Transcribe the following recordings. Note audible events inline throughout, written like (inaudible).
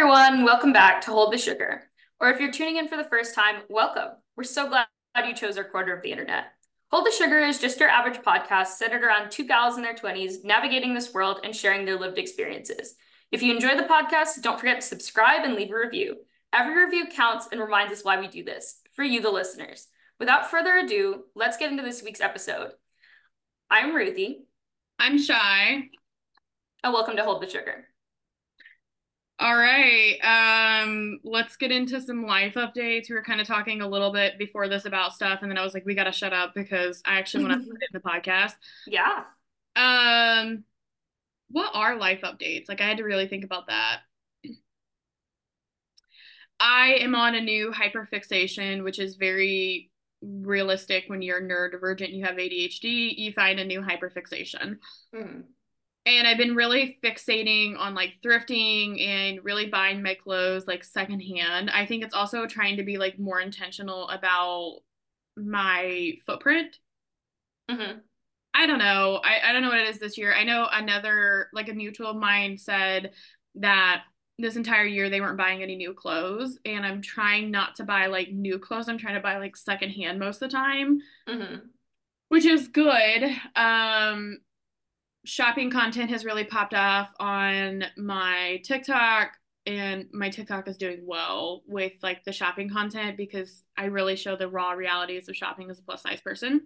everyone, welcome back to Hold the Sugar. Or if you're tuning in for the first time, welcome. We're so glad you chose our quarter of the internet. Hold the Sugar is just your average podcast centered around two gals in their 20s navigating this world and sharing their lived experiences. If you enjoy the podcast, don't forget to subscribe and leave a review. Every review counts and reminds us why we do this, for you, the listeners. Without further ado, let's get into this week's episode. I'm Ruthie. I'm Chey. And welcome to Hold the Sugar. All right. Um, let's get into some life updates. We were kind of talking a little bit before this about stuff, and then I was like, we gotta shut up because I actually want to put it in the podcast. Yeah. Um, what are life updates? Like I had to really think about that. I am on a new hyperfixation, which is very realistic when you're neurodivergent, you have ADHD, you find a new hyperfixation. Mm and I've been really fixating on like thrifting and really buying my clothes like secondhand. I think it's also trying to be like more intentional about my footprint. Mm-hmm. I don't know. I, I don't know what it is this year. I know another like a mutual of mine said that this entire year they weren't buying any new clothes and I'm trying not to buy like new clothes. I'm trying to buy like secondhand most of the time. Mm-hmm. Which is good. Um shopping content has really popped off on my TikTok and my TikTok is doing well with like the shopping content because I really show the raw realities of shopping as a plus size person.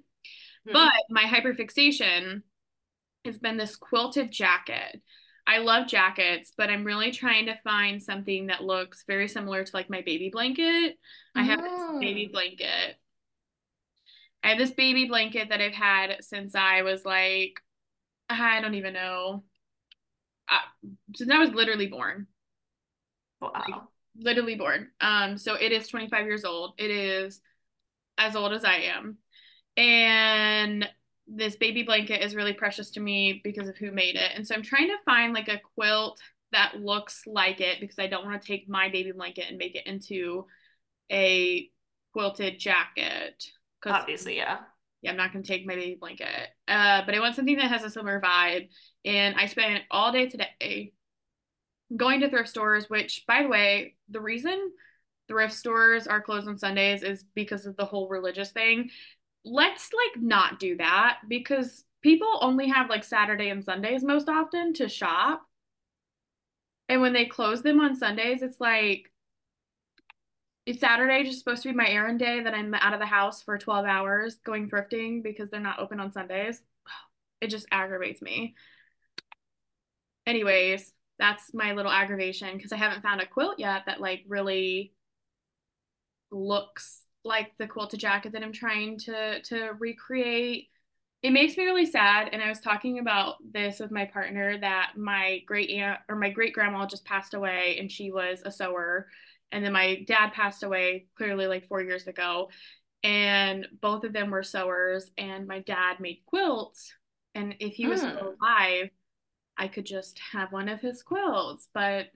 Mm-hmm. But my hyperfixation has been this quilted jacket. I love jackets, but I'm really trying to find something that looks very similar to like my baby blanket. I have this baby oh. blanket. I have this baby blanket that I've had since I was like I don't even know. Uh, since I was literally born. Wow. Like, literally born. Um, so it is 25 years old. It is as old as I am. And this baby blanket is really precious to me because of who made it. And so I'm trying to find like a quilt that looks like it because I don't want to take my baby blanket and make it into a quilted jacket. Obviously, yeah yeah, I'm not gonna take my baby blanket. Uh, but I want something that has a similar vibe. And I spent all day today going to thrift stores, which by the way, the reason thrift stores are closed on Sundays is because of the whole religious thing. Let's like not do that because people only have like Saturday and Sundays most often to shop. And when they close them on Sundays, it's like it's Saturday just supposed to be my errand day that I'm out of the house for 12 hours going thrifting because they're not open on Sundays. (sighs) It just aggravates me. Anyways, that's my little aggravation because I haven't found a quilt yet that like really looks like the quilted jacket that I'm trying to to recreate. It makes me really sad and I was talking about this with my partner that my great aunt or my great grandma just passed away and she was a sewer and then my dad passed away clearly like four years ago and both of them were sewers and my dad made quilts and if he was mm. still alive i could just have one of his quilts but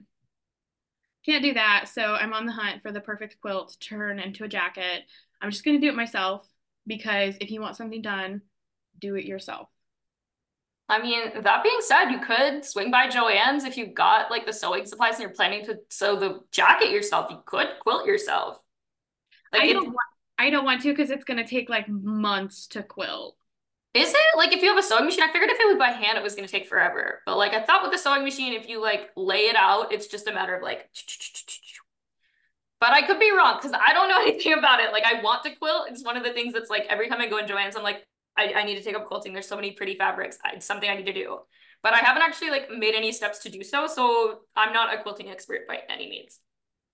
can't do that so i'm on the hunt for the perfect quilt to turn into a jacket i'm just going to do it myself because if you want something done do it yourself I mean, that being said, you could swing by Joann's if you got like the sewing supplies and you're planning to sew the jacket yourself. You could quilt yourself. Like I don't want, I don't want to because it's gonna take like months to quilt. Is it like if you have a sewing machine? I figured if it was by hand, it was gonna take forever. But like I thought with the sewing machine, if you like lay it out, it's just a matter of like. But I could be wrong because I don't know (laughs) anything about it. Like I want to quilt. It's one of the things that's like every time I go in Joann's, I'm like, I, I need to take up quilting. There's so many pretty fabrics. It's something I need to do. But I haven't actually like made any steps to do so. So I'm not a quilting expert by any means.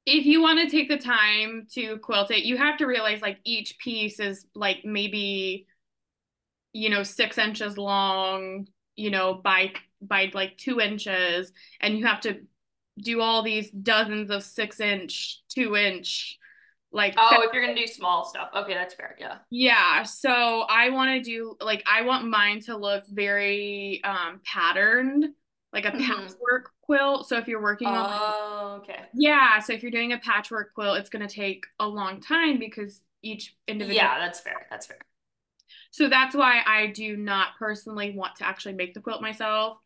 If you want to take the time to quilt it, you have to realize like each piece is like maybe, you know, six inches long, you know, by by like two inches, and you have to do all these dozens of six inch, two inch like oh if you're gonna do small stuff. Okay that's fair yeah. Yeah so i want to do like i want mine to look very um patterned like a mm-hmm. patchwork quilt. So if you're working on, oh, on okay. yeah so if you're doing a patchwork quilt it's going to take a long time because each individual yeah that's fair that's fair. So that's why i do not personally want to actually make the quilt myself.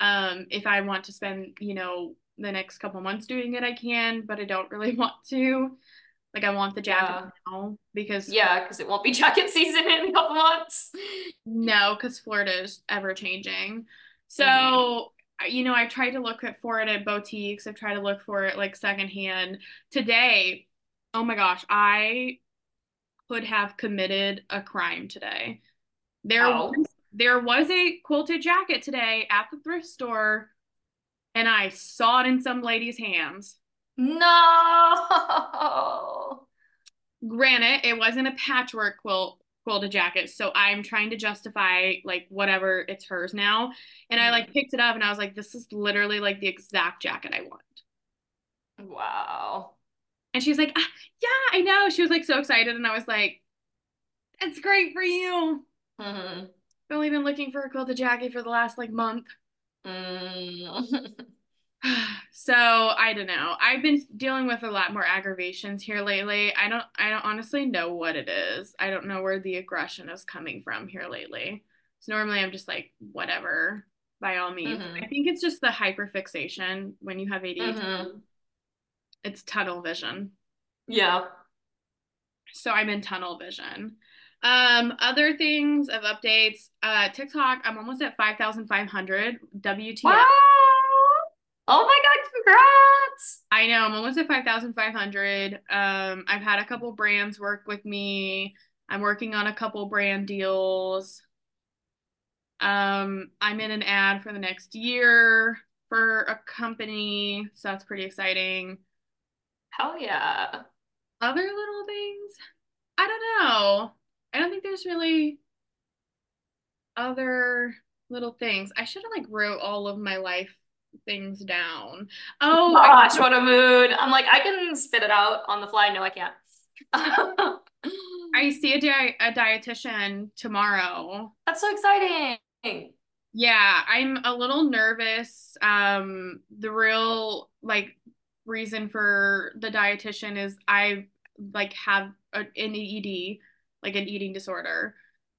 Um if i want to spend you know the next couple months doing it, I can, but I don't really (laughs) want to. Like I want the jacket yeah. now because yeah, because it won't be (laughs) jacket season in a couple months. No, because Florida is ever changing. So mm-hmm. you know, I tried to look for it at boutiques. I've tried to look for it like secondhand. Today, oh my gosh, I could have committed a crime today. There oh. was there was a quilted jacket today at the thrift store, and I saw it in some lady's hands. No. Granted, it wasn't a patchwork quilt quilted jacket, so I'm trying to justify like whatever it's hers now. And I like mm-hmm. picked it up and I was like, this is literally like the exact jacket I want. Wow. And she's like, ah, yeah, I know. She was like so excited, and I was like, it's great for you. Mm-hmm. I've only been looking for a quilted jacket for the last like month. Mm. (laughs) (sighs) so I don't know. I've been dealing with a lot more aggravations here lately. I don't I don't honestly know what it is. I don't know where the aggression is coming from here lately. So normally I'm just like whatever by all means. Mm-hmm. I think it's just the hyperfixation when you have ADHD. Mm-hmm. It's tunnel vision. Yeah. So I'm in tunnel vision. Um, other things of updates, uh, TikTok, I'm almost at 5,500 WTF. Wow. Oh my God, congrats. I know, I'm almost at 5,500. Um, I've had a couple brands work with me. I'm working on a couple brand deals. Um, I'm in an ad for the next year for a company, so that's pretty exciting. Hell yeah. Other little things? I don't know. I don't think there's really other little things. I should have like wrote all of my life things down. Oh gosh, what a mood. I'm like, I can spit it out on the fly. No, I can't. I (laughs) see a, di- a dietitian tomorrow. That's so exciting. Yeah, I'm a little nervous. Um, the real like reason for the dietitian is I like have a, an ED, like an eating disorder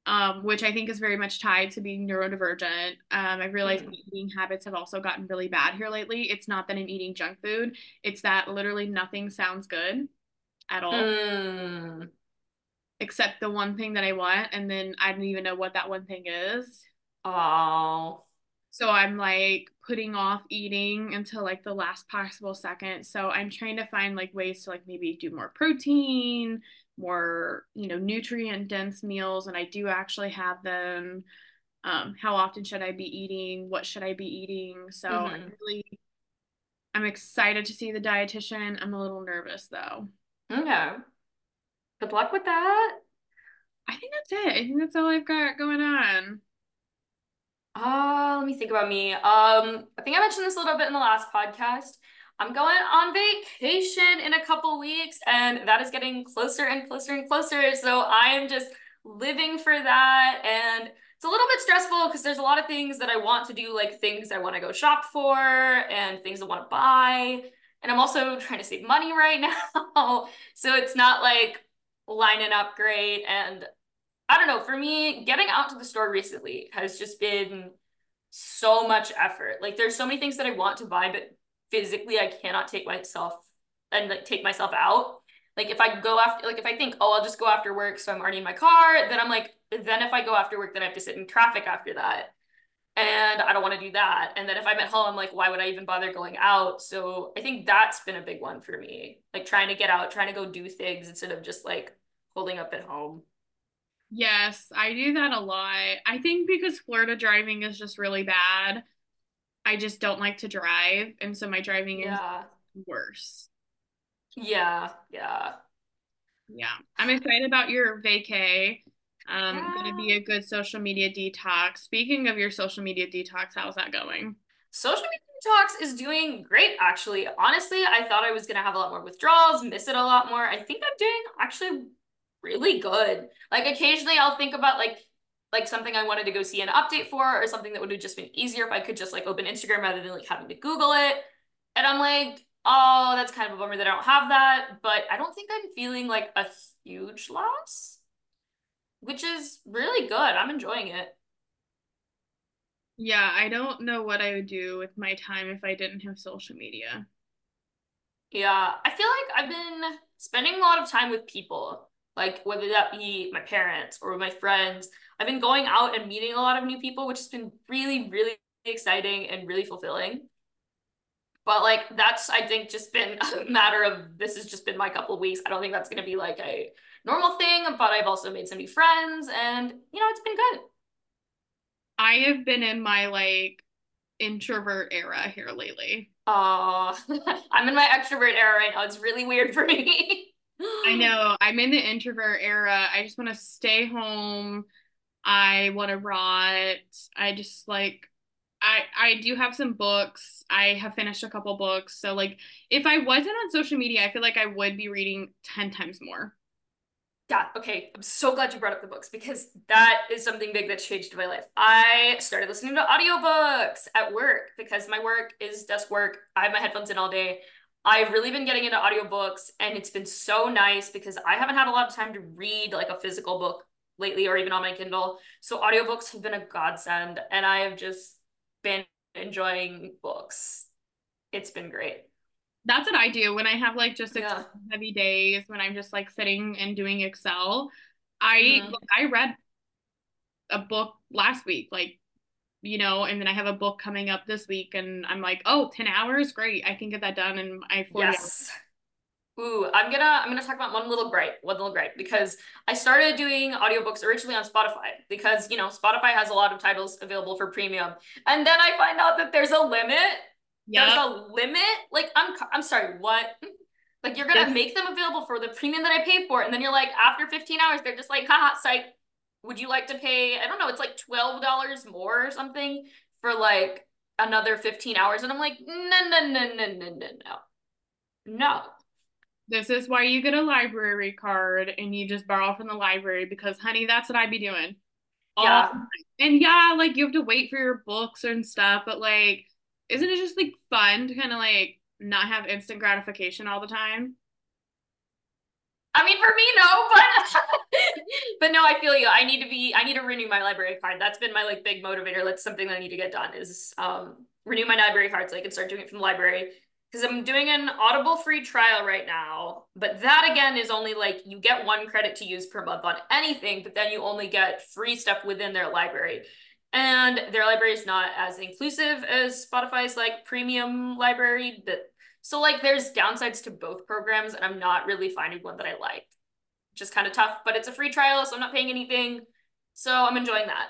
um, which I think is very much tied to being neurodivergent. Um, I've realized mm. eating habits have also gotten really bad here lately. It's not that I'm eating junk food, it's that literally nothing sounds good at all. Mm. Except the one thing that I want, and then I don't even know what that one thing is. Oh. So I'm like putting off eating until like the last possible second. So I'm trying to find like ways to like maybe do more protein, more you know nutrient dense meals and i do actually have them um, how often should i be eating? What should i be eating? So mm-hmm. i'm really i'm excited to see the dietitian. I'm a little nervous though. Okay. Good luck with that. I think that's it. I think that's all i've got going on. Uh let me think about me. Um i think i mentioned this a little bit in the last podcast I'm going on vacation in a couple weeks, and that is getting closer and closer and closer. So I am just living for that. And it's a little bit stressful because there's a lot of things that I want to do, like things I want to go shop for and things I want to buy. And I'm also trying to save money right (laughs) now. so it's not like lining up great. And I don't know, for me, getting out to the store recently has just been so much effort. Like there's so many things that I want to buy, but physically I cannot take myself and like take myself out. Like if I go after like if I think, oh, I'll just go after work, so I'm already in my car, then I'm like, then if I go after work, then I have to sit in traffic after that. And I don't want to do that. And then if I'm at home, I'm like, why would I even bother going out? So I think that's been a big one for me. Like trying to get out, trying to go do things instead of just like holding up at home. Yes, I do that a lot. I think because Florida driving is just really bad. I just don't like to drive, and so my driving yeah. is worse. Yeah, yeah, yeah. I'm excited about your vacay. Um, yeah. gonna be a good social media detox. Speaking of your social media detox, how's that going? Social media detox is doing great, actually. Honestly, I thought I was gonna have a lot more withdrawals, miss it a lot more. I think I'm doing actually really good. Like occasionally I'll think about like like something I wanted to go see an update for or something that would have just been easier if I could just like open Instagram rather than like having to Google it. And I'm like, oh, that's kind of a bummer that I don't have that. But I don't think I'm feeling like a huge loss, which is really good. I'm enjoying it. Yeah, I don't know what I would do with my time if I didn't have social media. Yeah, I feel like I've been spending a lot of time with people, like whether that be my parents or my friends. I've been going out and meeting a lot of new people, which has been really, really exciting and really fulfilling. But like that's I think just been (laughs) a matter of this has just been my couple weeks. I don't think that's gonna be like a normal thing, but I've also made some new friends and you know it's been good. I have been in my like introvert era here lately. Oh, (laughs) I'm in my extrovert era right now. It's really weird for me. (laughs) I know. I'm in the introvert era. I just want to stay home. I want to rot. I just like I I do have some books. I have finished a couple books. So like if I wasn't on social media, I feel like I would be reading 10 times more. Yeah, okay. I'm so glad you brought up the books because that is something big that's changed my life. I started listening to audiobooks at work because my work is desk work. I have my headphones in all day. I've really been getting into audiobooks and it's been so nice because I haven't had a lot of time to read like a physical book lately or even on my Kindle. So audiobooks have been a godsend and I have just been enjoying books. It's been great. That's what I do when I have like just yeah. heavy days when I'm just like sitting and doing Excel. I mm-hmm. I read a book last week, like you know, and then I have a book coming up this week, and I'm like, oh, 10 hours, great, I can get that done, and I 40 yes. Hours. Ooh, I'm gonna I'm gonna talk about one little gripe, one little gripe, because I started doing audiobooks originally on Spotify because you know Spotify has a lot of titles available for premium, and then I find out that there's a limit. Yep. There's a limit. Like I'm I'm sorry, what? Like you're gonna make them available for the premium that I pay for, and then you're like after 15 hours, they're just like, haha, psych. Would you like to pay? I don't know. It's like twelve dollars more or something for like another 15 hours, and I'm like, no, no, no, no, no, no, no, no this is why you get a library card and you just borrow from the library because, honey, that's what I'd be doing. Yeah. and yeah, like you have to wait for your books and stuff, but like, isn't it just like fun to kind of like not have instant gratification all the time? I mean, for me, no, (laughs) but but no, I feel you. I need to be. I need to renew my library card. That's been my like big motivator. That's something that I need to get done. Is um renew my library card so I can start doing it from the library because I'm doing an Audible free trial right now. But that again is only like you get one credit to use per month on anything, but then you only get free stuff within their library. And their library is not as inclusive as Spotify's like premium library. But so like there's downsides to both programs, and I'm not really finding one that I like. Just kind of tough, but it's a free trial, so I'm not paying anything. So I'm enjoying that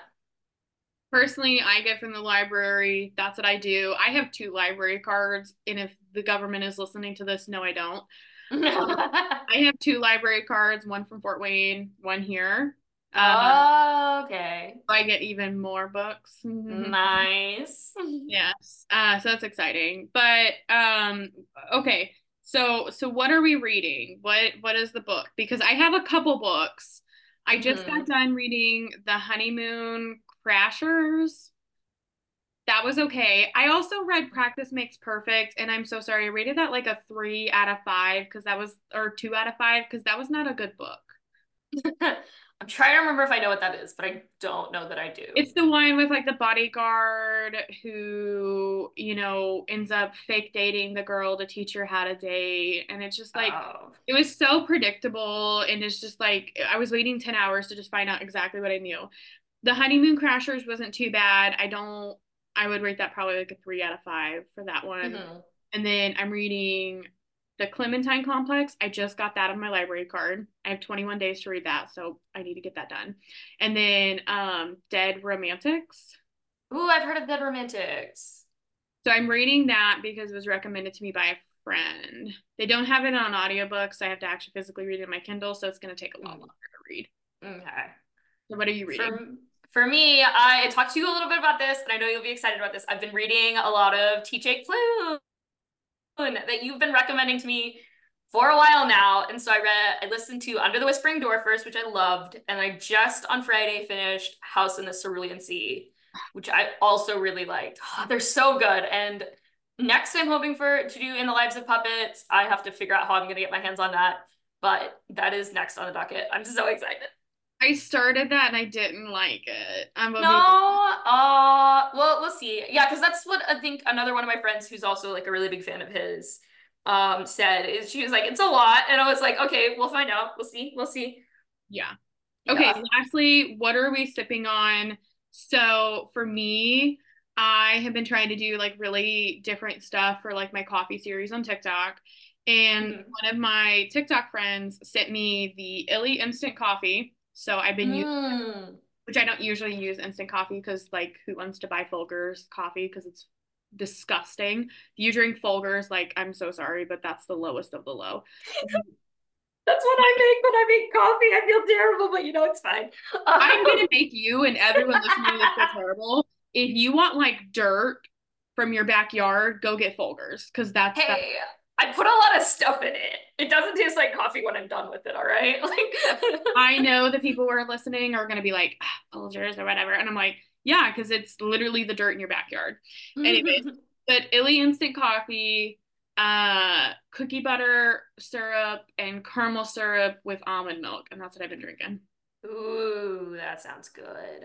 personally i get from the library that's what i do i have two library cards and if the government is listening to this no i don't. (laughs) I have two library cards one from fort wayne one here. Um, okay. i get even more books. Nice. Yes. Uh, so that's exciting. But um okay. So so what are we reading? What what is the book? Because i have a couple books. I just mm-hmm. got done reading The Honeymoon Crashers. That was okay. I also read Practice Makes Perfect, and I'm so sorry. I rated that like a three out of five because that was, or two out of five because that was not a good book. (laughs) I'm trying to remember if I know what that is, but I don't know that I do. It's the one with like the bodyguard who, you know, ends up fake dating the girl to teach her how to date. And it's just like, oh. it was so predictable. And it's just like, I was waiting 10 hours to just find out exactly what I knew the honeymoon crashers wasn't too bad. I don't I would rate that probably like a three out of five for that one. Mm-hmm. And then I'm reading the Clementine Complex. I just got that on my library card. I have 21 days to read that, so I need to get that done. And then um Dead Romantics. Ooh, I've heard of Dead Romantics. So I'm reading that because it was recommended to me by a friend. They don't have it on audiobooks. I have to actually physically read it in my Kindle, so it's going to take a lot mm. longer to read. Okay. So what are you reading? For me, I talked to you a little bit about this, and I know you'll be excited about this. I've been reading a lot of T.J. Klune that you've been recommending to me for a while now. And so I read, I listened to Under the Whispering Door first, which I loved. And I just on Friday finished House in the Cerulean Sea, which I also really liked. Oh, (sighs) they're so good. And next I'm hoping for to do In the Lives of Puppets. I have to figure out how I'm going to get my hands on that. But that is next on the docket. I'm so excited. I started that and I didn't like it. I'm no. Uh, well, we'll see. Yeah, because that's what I think. Another one of my friends, who's also like a really big fan of his, um, said is she was like, "It's a lot," and I was like, "Okay, we'll find out. We'll see. We'll see." Yeah. Okay. Yeah. Lastly, what are we sipping on? So for me, I have been trying to do like really different stuff for like my coffee series on TikTok. And mm-hmm. one of my TikTok friends sent me the Illy instant coffee. So I've been mm. using which I don't usually use instant coffee because like who wants to buy Folgers coffee because it's disgusting. If you drink Folgers, like I'm so sorry, but that's the lowest of the low. (laughs) That's what I make when I make coffee. I feel terrible, but you know it's fine. I'm gonna (laughs) make you and everyone listening to me feel terrible. If you want like dirt from your backyard, go get Folgers because that's hey. That's- I put a lot of stuff in it. It doesn't taste like coffee when I'm done with it, all right? (laughs) Like I know the people who are listening are gonna be like, ah, Folgers or whatever. And I'm like, yeah, because it's literally the dirt in your backyard. Anyway, but Illy instant coffee, uh cookie butter syrup and caramel syrup with almond milk. And that's what I've been drinking. Ooh, that sounds good.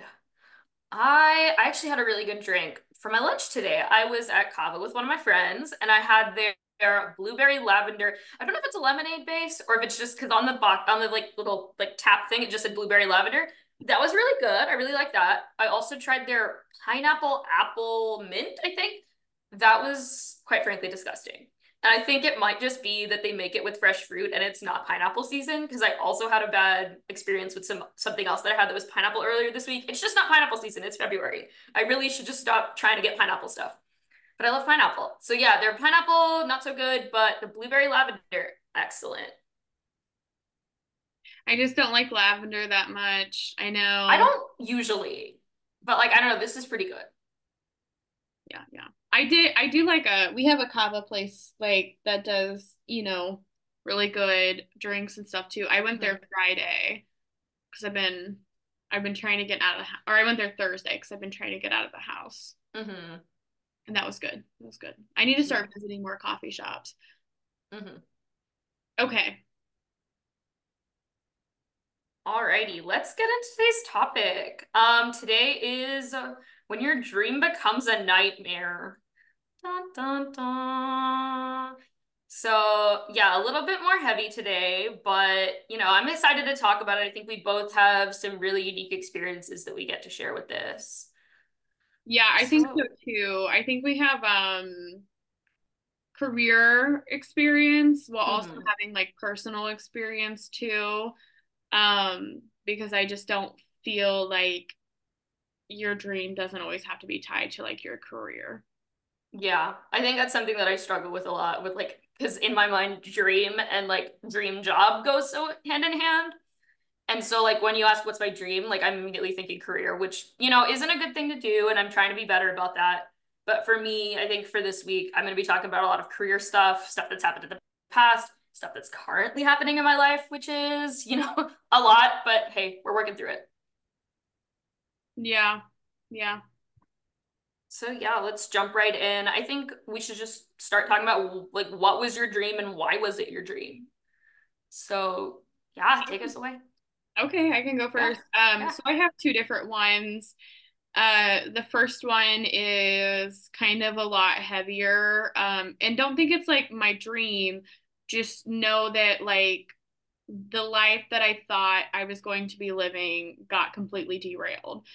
I I actually had a really good drink for my lunch today. I was at Cava with one of my friends and I had their blueberry lavender. I don't know if it's a lemonade base or if it's just because on the box on the like little like tap thing, it just said blueberry lavender. That was really good. I really like that. I also tried their pineapple apple mint, I think. That was quite frankly disgusting. And I think it might just be that they make it with fresh fruit and it's not pineapple season because I also had a bad experience with some something else that I had that was pineapple earlier this week. It's just not pineapple season. It's February. I really should just stop trying to get pineapple stuff but I love pineapple. So yeah, their pineapple, not so good, but the blueberry lavender, excellent. I just don't like lavender that much. I know. I don't usually, but like, I don't know, this is pretty good. Yeah, yeah. I did, I do like a, we have a kava place like that does, you know, really good drinks and stuff too. I went mm-hmm. there Friday because I've been, I've been trying to get out of the house, or I went there Thursday because I've been trying to get out of the house. Mm-hmm and that was good. That was good. I need to start visiting more coffee shops. Mm-hmm. Okay. Alrighty, let's get into today's topic. Um, today is when your dream becomes a nightmare. Dun, dun, dun. So yeah, a little bit more heavy today, but you know, I'm excited to talk about it. I think we both have some really unique experiences that we get to share with this. Yeah, I so. think so too. I think we have um career experience while mm-hmm. also having like personal experience too. Um, because I just don't feel like your dream doesn't always have to be tied to like your career. Yeah, I think that's something that I struggle with a lot with like because in my mind, dream and like dream job goes so hand in hand. And so like when you ask what's my dream, like I'm immediately thinking career, which, you know, isn't a good thing to do. And I'm trying to be better about that. But for me, I think for this week, I'm going to be talking about a lot of career stuff, stuff that's happened in the past, stuff that's currently happening in my life, which is, you know, (laughs) a lot, but hey, we're working through it. Yeah. Yeah. So yeah, let's jump right in. I think we should just start talking about like what was your dream and why was it your dream? So yeah, take us away. Okay, I can go first. Yeah. Um, yeah. so I have two different ones. Uh, the first one is kind of a lot heavier. Um, and don't think it's like my dream. Just know that like the life that I thought I was going to be living got completely derailed.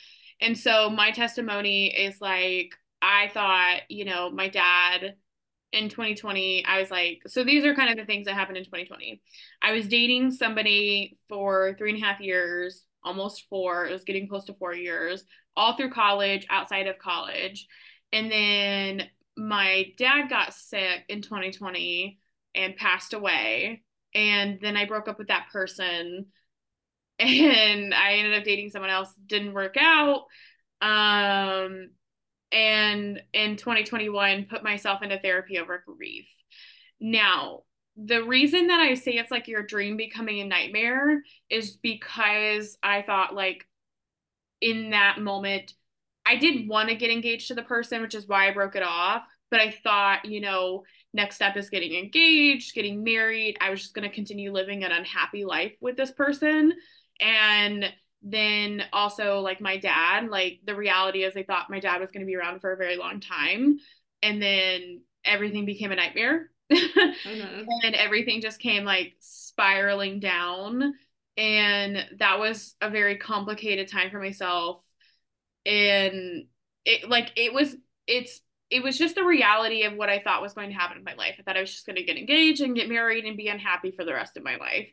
And so my testimony is like I thought, you know, my dad in 2020, I was like, so these are kind of the things that happened in 2020. I was dating somebody for three and a half years, almost four. It was getting close to four years, all through college, outside of college. And then my dad got sick in 2020 and passed away. And then I broke up with that person (laughs) and I ended up dating someone else. Didn't work out. Um, and in 2021 put myself into therapy over grief. Now, the reason that I say it's like your dream becoming a nightmare is because I thought like in that moment I did want to get engaged to the person, which is why I broke it off, but I thought, you know, next step is getting engaged, getting married. I was just going to continue living an unhappy life with this person and then also like my dad, like the reality is i thought my dad was going to be around for a very long time. And then everything became a nightmare. mm-hmm. (laughs) And everything just came like spiraling down. And that was a very complicated time for myself. And it like it was it's it was just the reality of what I thought was going to happen in my life. I thought I was just going to get engaged and get married and be unhappy for the rest of my life.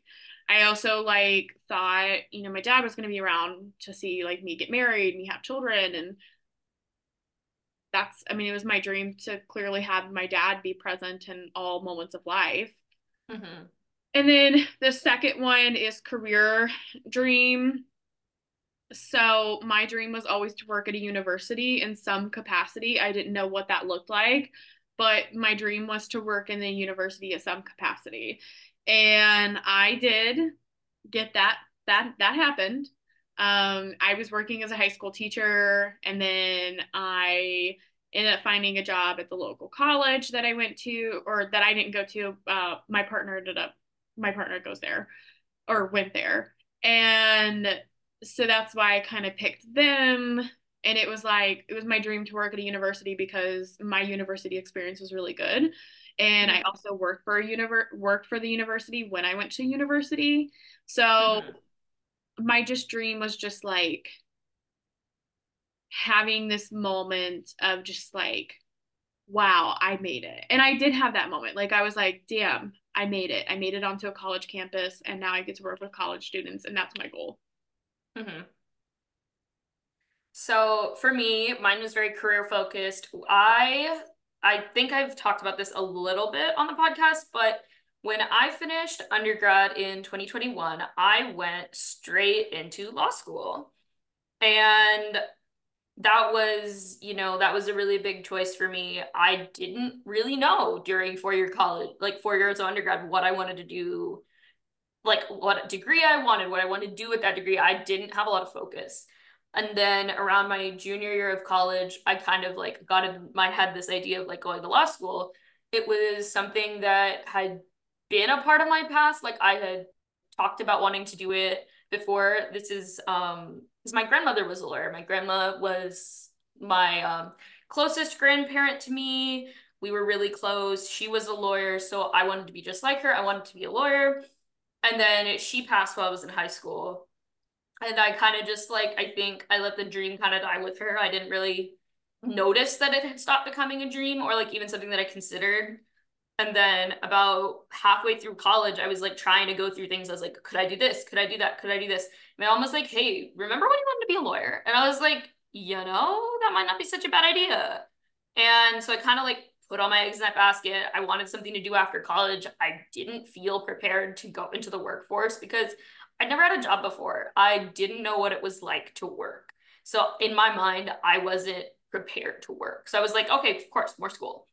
I also like thought, you know, my dad was going to be around to see like me get married, and me have children and that's I mean, it was my dream to clearly have my dad be present in all moments of life. Mm-hmm. And then the second one is career dream. So my dream was always to work at a university in some capacity. I didn't know what that looked like, but my dream was to work in the university at some capacity. And I did get that that that happened. Um, I was working as a high school teacher and then I ended up finding a job at the local college that I went to or that I didn't go to. Uh, my partner ended up my partner goes there or went there. And so that's why I kind of picked them. And it was like, it was my dream to work at a university because my university experience was really good. And I also worked for a univer- worked for the university when I went to university. So mm-hmm. my just dream was just like having this moment of just like, wow, I made it. And I did have that moment. Like I was like, damn, I made it. I made it onto a college campus and now I get to work with college students and that's my goal. Mm-hmm. So for me, mine was very career focused. I I think I've talked about this a little bit on the podcast, but when I finished undergrad in 2021, I went straight into law school. And that was, you know, that was a really big choice for me. I didn't really know during four year college, like four years of undergrad, what I wanted to do like what degree I wanted, what I wanted to do with that degree. I didn't have a lot of focus. And then around my junior year of college, I kind of like got in my head this idea of like going to law school. It was something that had been a part of my past. Like I had talked about wanting to do it before. This is um because my grandmother was a lawyer. My grandma was my um closest grandparent to me. We were really close. She was a lawyer, so I wanted to be just like her. I wanted to be a lawyer. And then she passed while I was in high school. And I kind of just like, I think I let the dream kind of die with her. I didn't really notice that it had stopped becoming a dream or like even something that I considered. And then about halfway through college, I was like trying to go through things. I was like, could I do this? Could I do that? Could I do this? My mom was like, hey, remember when you wanted to be a lawyer? And I was like, you know, that might not be such a bad idea. And so I kind of like put all my eggs in that basket. I wanted something to do after college. I didn't feel prepared to go into the workforce because I'd never had a job before. I didn't know what it was like to work. So in my mind, I wasn't prepared to work. So I was like, okay, of course, more school.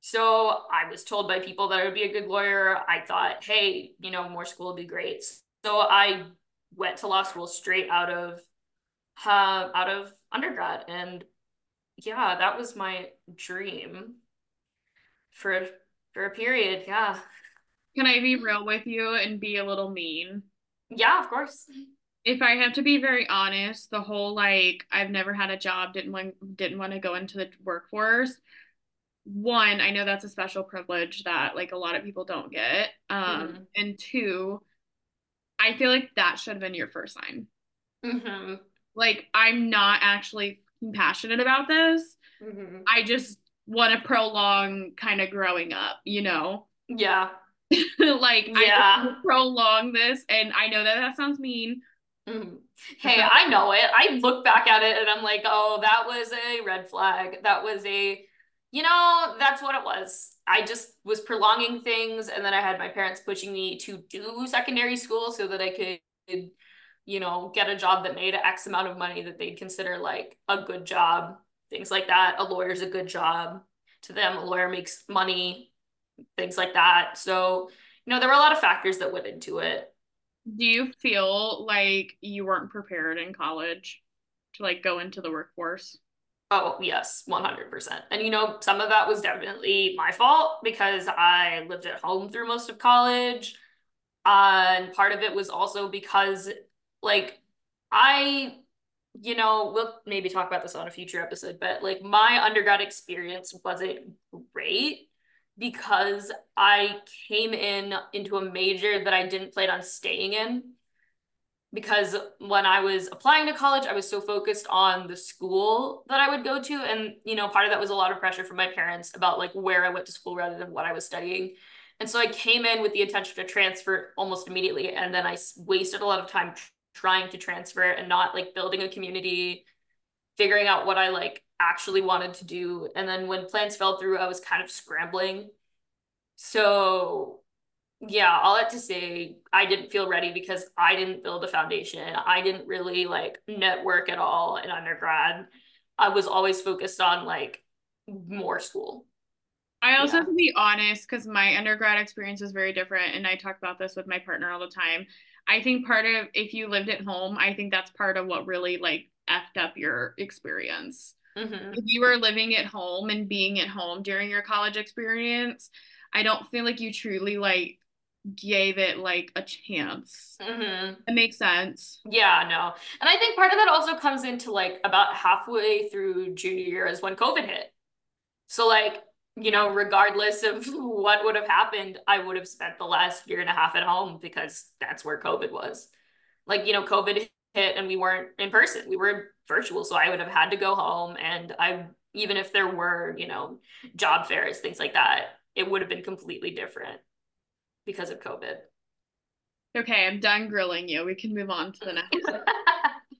So I was told by people that I would be a good lawyer. I thought, hey, you know, more school would be great. So I went to law school straight out of uh, out of undergrad and yeah, that was my dream for for a period. Yeah. Can I be real with you and be a little mean? Yeah, of course. If I have to be very honest, the whole like I've never had a job, didn't want didn't want to go into the workforce. One, I know that's a special privilege that like a lot of people don't get. Um, mm-hmm. and two, I feel like that should have been your first sign. Mm-hmm. Like I'm not actually passionate about this. Mm-hmm. I just want to prolong kind of growing up, you know? Yeah. (laughs) like, yeah. I prolong this, and I know that that sounds mean. Mm-hmm. Hey, I know it. I look back at it and I'm like, oh, that was a red flag. That was a, you know, that's what it was. I just was prolonging things. And then I had my parents pushing me to do secondary school so that I could, you know, get a job that made X amount of money that they'd consider like a good job things like that. A lawyer's a good job to them. A lawyer makes money, things like that. So, you know, there were a lot of factors that went into it. Do you feel like you weren't prepared in college to like go into the workforce? Oh, yes, 100%. And you know, some of that was definitely my fault because I lived at home through most of college. Uh, and part of it was also because like I, you know, we'll maybe talk about this on a future episode, but like my undergrad experience wasn't great because I came in into a major that I didn't plan on staying in. Because when I was applying to college, I was so focused on the school that I would go to. And, you know, part of that was a lot of pressure from my parents about like where I went to school rather than what I was studying. And so I came in with the intention to transfer almost immediately. And then I wasted a lot of time trying to transfer and not like building a community, figuring out what I like actually wanted to do. And then when plans fell through, I was kind of scrambling. So yeah, all that to say, I didn't feel ready because I didn't build a foundation. I didn't really like network at all in undergrad. I was always focused on like more school. I also yeah. have to be honest because my undergrad experience was very different. And I talk about this with my partner all the time. I think part of if you lived at home, I think that's part of what really like effed up your experience. Mm-hmm. If you were living at home and being at home during your college experience, I don't feel like you truly like gave it like a chance. Mm-hmm. It makes sense. Yeah, no. And I think part of that also comes into like about halfway through junior year is when COVID hit. So like you know, regardless of (laughs) what would have happened, I would have spent the last year and a half at home because that's where COVID was. Like, you know, COVID hit and we weren't in person, we were virtual. So I would have had to go home. And I, even if there were, you know, job fairs, things like that, it would have been completely different because of COVID. Okay, I'm done grilling you. We can move on to the next (laughs) of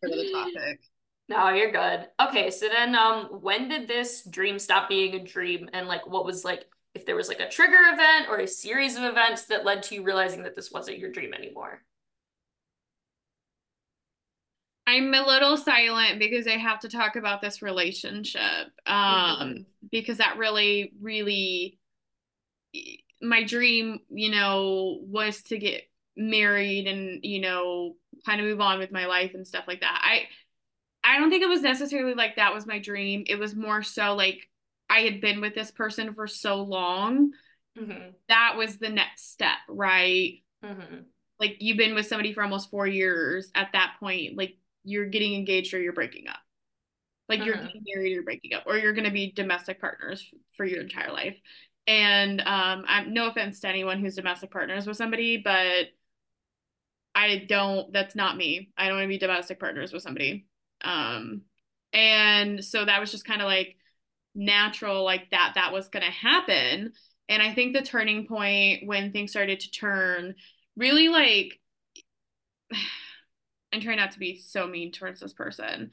the topic. No, you're good. Okay, so then um when did this dream stop being a dream and like what was like if there was like a trigger event or a series of events that led to you realizing that this wasn't your dream anymore? I'm a little silent because I have to talk about this relationship. Um mm-hmm. because that really really my dream, you know, was to get married and, you know, kind of move on with my life and stuff like that. I I don't think it was necessarily like that was my dream. It was more so like I had been with this person for so long. Mm-hmm. That was the next step, right? Mm-hmm. Like you've been with somebody for almost four years. At that point, like you're getting engaged or you're breaking up. Like mm-hmm. you're getting married or you're breaking up, or you're going to be domestic partners for your entire life. And um, I'm no offense to anyone who's domestic partners with somebody, but I don't. That's not me. I don't want to be domestic partners with somebody. Um, and so that was just kind of like natural, like that, that was going to happen. And I think the turning point when things started to turn really like, I'm trying not to be so mean towards this person.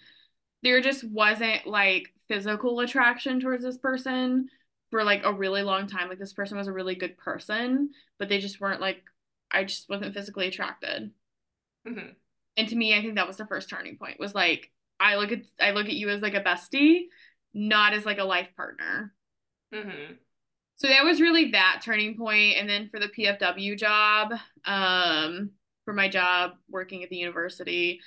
There just wasn't like physical attraction towards this person for like a really long time. Like this person was a really good person, but they just weren't like, I just wasn't physically attracted. Mm-hmm. And to me, I think that was the first turning point was like, I look at I look at you as like a bestie, not as like a life partner. Mm-hmm. So that was really that turning point. And then for the PFW job, um, for my job working at the university,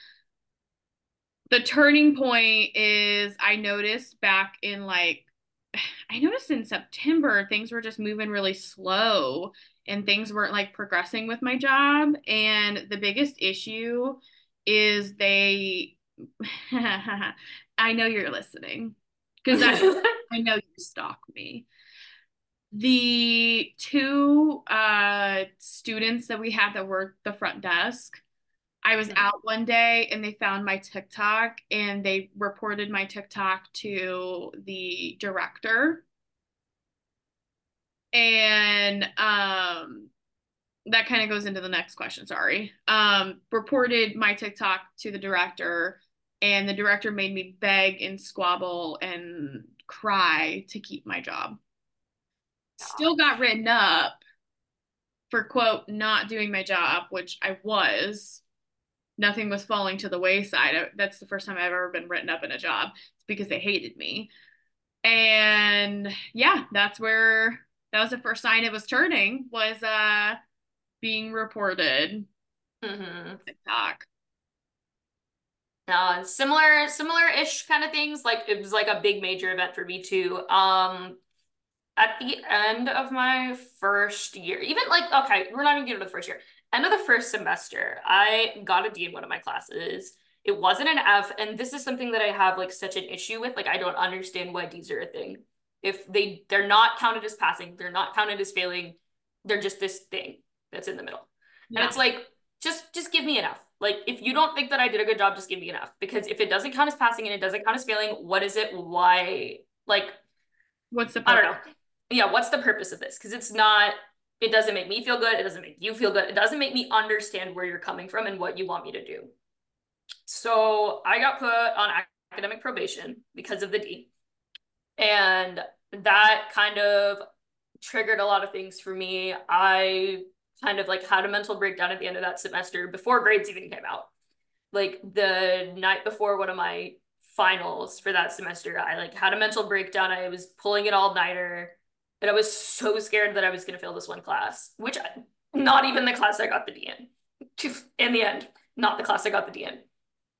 the turning point is I noticed back in like (sighs) I noticed in September things were just moving really slow and things weren't like progressing with my job. And the biggest issue is they (laughs) I know you're listening because (laughs) I, know you stalk me. The two uh, students that we had that worked the front desk, I was mm-hmm. out one day and they found my TikTok and they reported my TikTok to the director. And um, that kind of goes into the next question. Sorry. Um, reported my TikTok to the director and the director made me beg and squabble and cry to keep my job. Still got written up for quote not doing my job, which I was. Nothing was falling to the wayside. That's the first time I've ever been written up in a job. It's because they hated me. And yeah, that's where that was the first sign it was turning was uh being reported. Mm-hmm. TikTok uh similar similar-ish kind of things like it was like a big major event for me too um at the end of my first year even like okay we're not even getting to the first year end of the first semester i got a d in one of my classes It wasn't an F. And this is something that I have like such an issue with. Like, I don't understand why D's are a thing. If they they're not counted as passing, they're not counted as failing. They're just this thing that's in the middle. Yeah. And it's like, just just give me an F. Like, if you don't think that I did a good job, just give me an F. Because if it doesn't count as passing and it doesn't count as failing, what is it? Why? Like, what's the purpose? I don't know. Yeah, what's the purpose of this? Because it's not it doesn't make me feel good. It doesn't make you feel good. It doesn't make me understand where you're coming from and what you want me to do. So I got put on academic probation because of the D. And that kind of triggered a lot of things for me. I kind of like had a mental breakdown at the end of that semester before grades even came out. Like the night before one of my finals for that semester, I like had a mental breakdown. I was pulling an all nighter and I was so scared that I was going to fail this one class, which I, not even the class I got the D in. In the end, not the class I got the D in.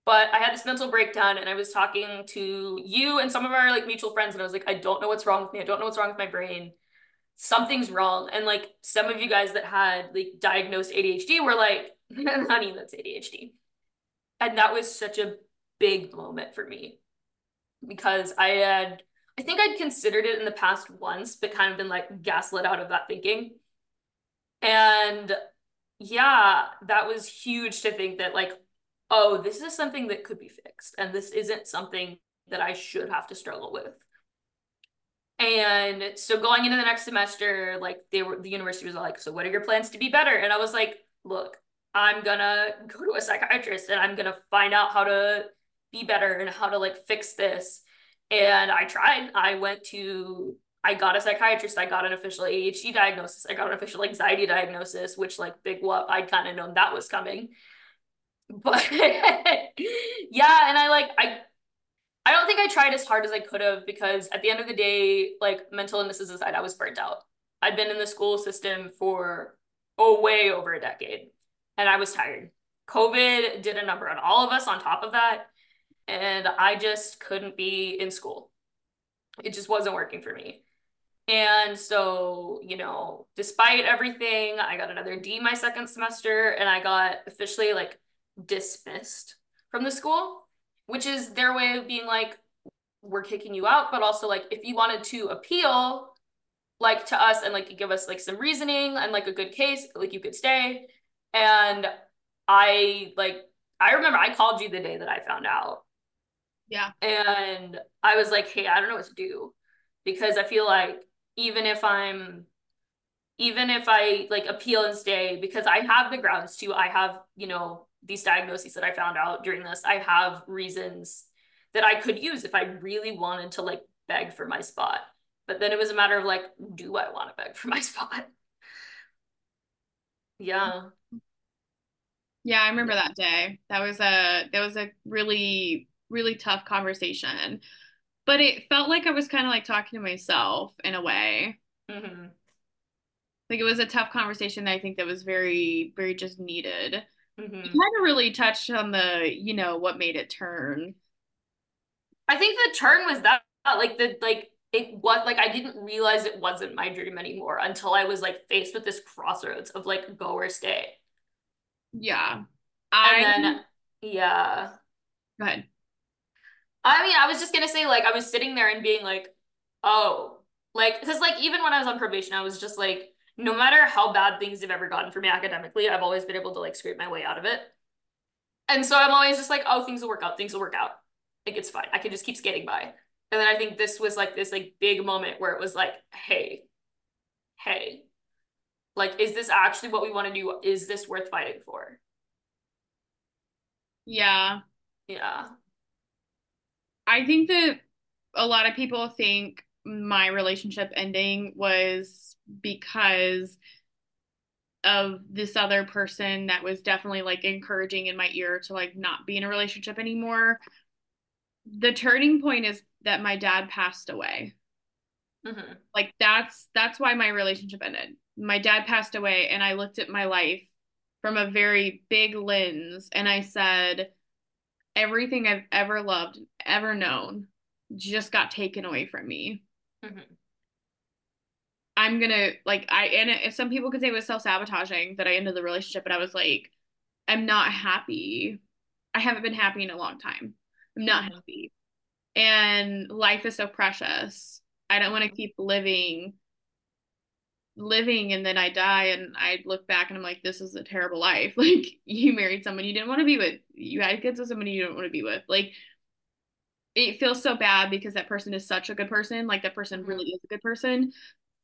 But I had this mental breakdown and I was talking to you and some of our like mutual friends and I was like, I don't know what's wrong with me. I don't know what's wrong with my brain. Something's wrong. And like some of you guys that had like diagnosed ADHD were like, (laughs) honey, that's ADHD. And that was such a big moment for me because I had I think I'd considered it in the past once, but kind of been like gaslit out of that thinking. And yeah, that was huge to think that, like, oh, this is something that could be fixed. And this isn't something that I should have to struggle with. And so going into the next semester, like they were the university was like, so what are your plans to be better? And I was like, look, I'm gonna go to a psychiatrist and I'm gonna find out how to be better and how to like fix this and I tried. I went to, I got a psychiatrist. I got an official ADHD diagnosis. I got an official anxiety diagnosis, which, like, big whoop, I'd kind of known that was coming. But (laughs) yeah, and I like, I, I don't think I tried as hard as I could have because at the end of the day, like, mental illnesses aside, I was burnt out. I'd been in the school system for, oh, way over a decade, and I was tired. COVID did a number on all of us on top of that and I just couldn't be in school. It just wasn't working for me. And so, you know, despite everything, I got another D my second semester and I got officially like dismissed from the school, which is their way of being like, we're kicking you out. But also, like, if you wanted to appeal, like to us and like give us like some reasoning and like a good case, like you could stay. And I like, I remember I called you the day that I found out yeah. And I was like, hey, I don't know what to do because I feel like even if I'm even if I like appeal and stay because I have the grounds to, I have, you know, these diagnoses that I found out during this, I have reasons that I could use if I really wanted to like beg for my spot. But then it was a matter of like, do I want to beg for my (laughs) spot? Yeah. Yeah, I remember that day. That was a that was a really really tough conversation. But it felt like I was kind of like talking to myself in a way. Mm-hmm. Like it was a tough conversation that I think that was very, very just needed. Mm-hmm. You kind of really touched on the, you know, what made it turn. I think the turn was that, like the like it was like I didn't realize it wasn't my dream anymore until I was like faced with this crossroads of like go or stay. Yeah. I and then yeah. Go ahead. I mean, I was just gonna say, like, I was sitting there and being like, oh, like, because, like, even when I was on probation, I was just like, no matter how bad things have ever gotten for me academically, I've always been able to, like, scrape my way out of it. And so I'm always just like, oh, things will work out, things will work out. Like, it's fine. I can just keep skating by. And then I think this was like this, like, big moment where it was like, hey, hey, like, is this actually what we want to do? Is this worth fighting for? Yeah. Yeah. I think that a lot of people think my relationship ending was because of this other person that was definitely like encouraging in my ear to like not be in a relationship anymore. The turning point is that my dad passed away. Mm-hmm. Like that's that's why my relationship ended. My dad passed away and I looked at my life from a very big lens and I said everything I've ever loved, ever known, just got taken away from me. Mm-hmm. I'm gonna like I and it, some people could say it was self sabotaging that I ended the relationship, but I was like, I'm not happy I haven't been happy in a long time. I'm not mm-hmm. happy. And life is so precious. I don't want to keep living living and then I die and I look back and I'm like, this is a terrible life. (laughs) Like you married someone you didn't want to be with. You had kids with somebody you don't want to be with. Like it feels so bad because that person is such a good person. Like that person mm-hmm. really is a good person.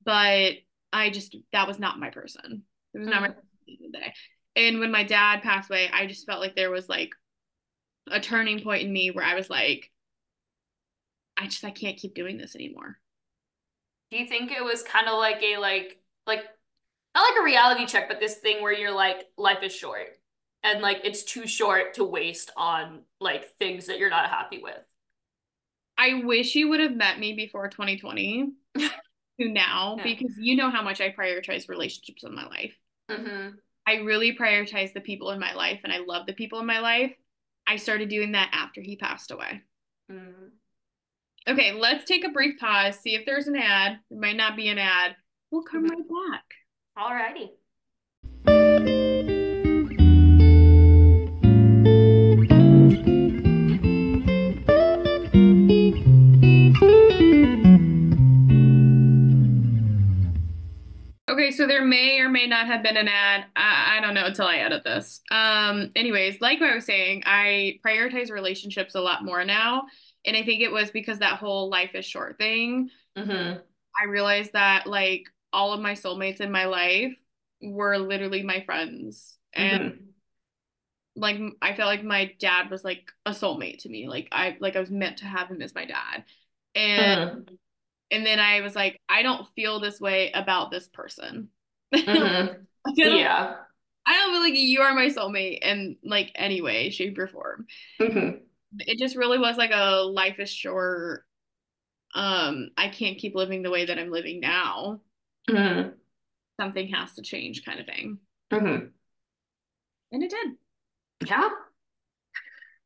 But I just that was not my person. It was not mm-hmm. my person day. And when my dad passed away, I just felt like there was like a turning point in me where I was like, I just I can't keep doing this anymore. Do you think it was kind of like a like like not like a reality check, but this thing where you're like, life is short and like it's too short to waste on like things that you're not happy with. I wish you would have met me before 2020 (laughs) to now yeah. because you know how much I prioritize relationships in my life. Mm-hmm. I really prioritize the people in my life and I love the people in my life. I started doing that after he passed away. Mm-hmm. Okay, let's take a brief pause, see if there's an ad. It might not be an ad. We'll come mm-hmm. right back. Alrighty. Okay, so there may or may not have been an ad. I, I don't know until I edit this. Um, anyways, like I was saying, I prioritize relationships a lot more now. And I think it was because that whole life is short thing. Mm-hmm. I realized that like all of my soulmates in my life were literally my friends and mm-hmm. like i felt like my dad was like a soulmate to me like i like i was meant to have him as my dad and mm-hmm. and then i was like i don't feel this way about this person mm-hmm. (laughs) yeah i don't feel like you are my soulmate in like any way shape or form mm-hmm. it just really was like a life is short um i can't keep living the way that i'm living now mm-hmm. something has to change kind of thing. Mm-hmm. and it did. Yeah.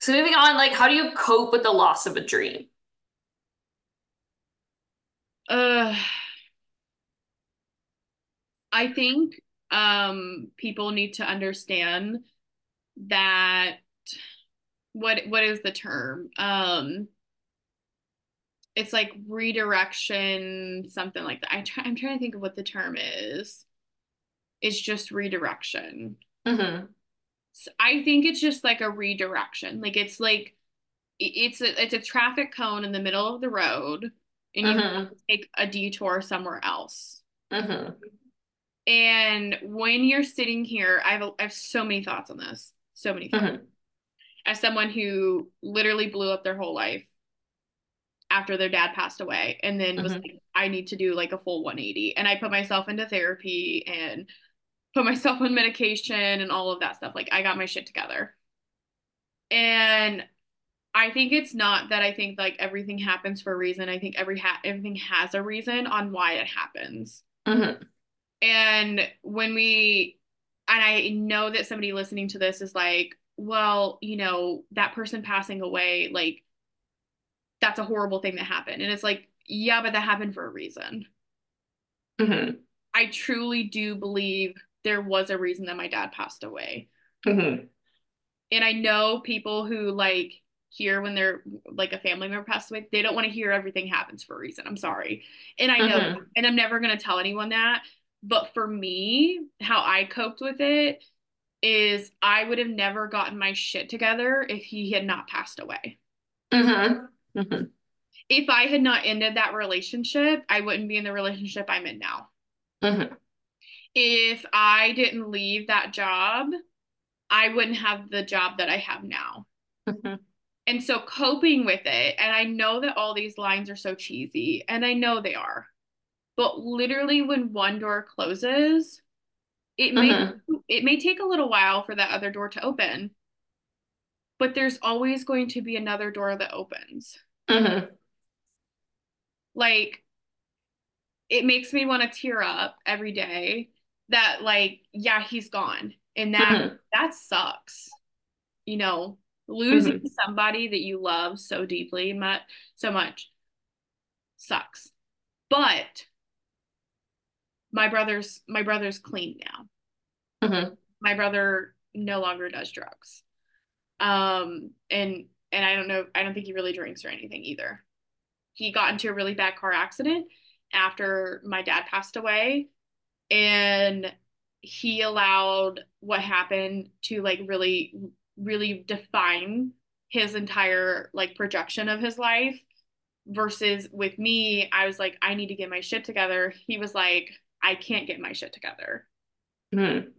So moving on like how do you cope with the loss of a dream? Uh i think um people need to understand that what what is the term? Um it's like redirection, something like that. I try, I'm trying to think of what the term is. It's just redirection. Mm-hmm. So I think it's just like a redirection. Like it's like it's a it's a traffic cone in the middle of the road, and you mm-hmm. take a detour somewhere else. Mm-hmm. And when you're sitting here, I have a, I have so many thoughts on this. So many thoughts. Mm-hmm. As someone who literally blew up their whole life after their dad passed away and then was mm-hmm. like I need to do like a full 180 and I put myself into therapy and put (laughs) myself on medication and all of that stuff like I got my shit together. And I think it's not that I think like everything happens for a reason. I think every ha- everything has a reason on why it happens. Mm-hmm. And when we, and I know that somebody listening to this is like, well, you know, that person passing away, like that's a horrible thing that happened. And it's like, yeah, but that happened for a reason. Mm-hmm. I truly do believe there was a reason that my dad passed away. Mm-hmm. And I know people who like hear when they're like a family member passed away, they don't want to hear everything happens for a reason. I'm sorry. And I know, mm-hmm. and I'm never going to tell anyone that. But for me, how I coped with it is I would have never gotten my shit together if he had not passed away. Mm-hmm. Mm-hmm. If I had not ended that relationship, I wouldn't be in the relationship I'm in now. Mm-hmm. If I didn't leave that job, I wouldn't have the job that I have now. Mm-hmm. And so coping with it, and I know that all these lines are so cheesy, and I know they are, but literally when one door closes, it may mm-hmm. it may take a little while for that other door to open but there's always going to be another door that opens. Mm-hmm. Like, it makes me want to tear up every day that, like, yeah, he's gone. And that mm-hmm. that sucks. You know, losing mm-hmm. somebody that you love so deeply, much so much sucks. But my brother's my brother's clean now. Mm-hmm. My brother no longer does drugs. Um, and and I don't know, I don't think he really drinks or anything either. He got into a really bad car accident after my dad passed away, and he allowed what happened to like really, really define his entire like projection of his life. Versus with me, I was like, I need to get my shit together. He was like, I can't get my shit together. Mm-hmm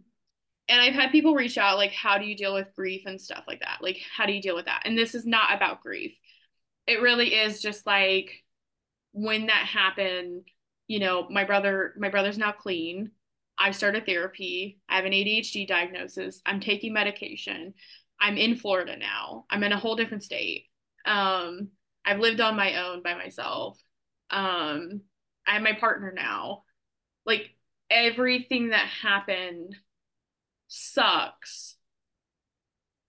and I've had people reach out like, how do you deal with grief and stuff like that? Like, how do you deal with that? And this is not about grief. It really is just like when that happened, you know, my brother, my brother's now clean. I've started therapy. I have an ADHD diagnosis. I'm taking medication. I'm in Florida now. I'm in a whole different state. Um, I've lived on my own by myself. Um, I have my partner now. Like everything that happened sucks.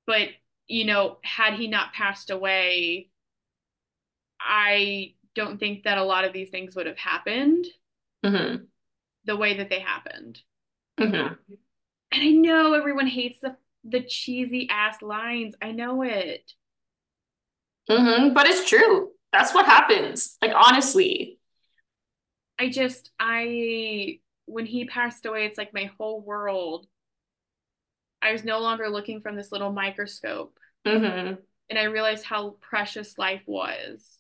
But, you know, had he not passed away, I don't think that a lot of these things would have happened mm-hmm. the way that they happened. Mm-hmm. And I know everyone hates the the cheesy ass lines. I know it. Mm-hmm. But it's true. That's what happens. Like honestly. I just I when he passed away, it's like my whole world I was no longer looking from this little microscope. Mm-hmm. And I realized how precious life was.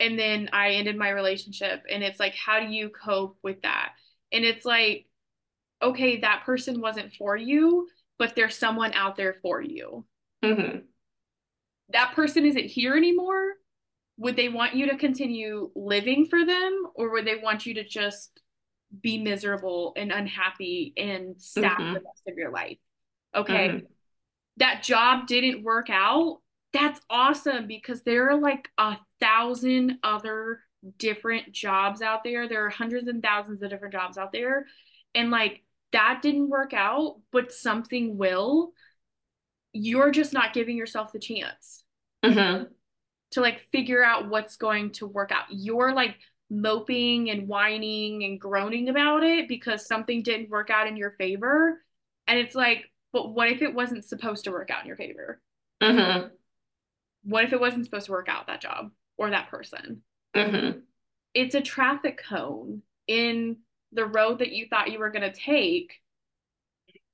And then I ended my relationship. And it's like, how do you cope with that? And it's like, okay, that person wasn't for you, but there's someone out there for you. Mm-hmm. That person isn't here anymore. Would they want you to continue living for them, or would they want you to just be miserable and unhappy and sad mm-hmm. the rest of your life. Okay. Mm-hmm. That job didn't work out. That's awesome because there are like a thousand other different jobs out there. There are hundreds and thousands of different jobs out there. And like that didn't work out, but something will. You're just not giving yourself the chance mm-hmm. to like figure out what's going to work out. You're like moping and whining and groaning about it because something didn't work out in your favor. And it's like, but what if it wasn't supposed to work out in your favor? Mm-hmm. What if it wasn't supposed to work out that job or that person? Mm-hmm. It's a traffic cone in the road that you thought you were going to take.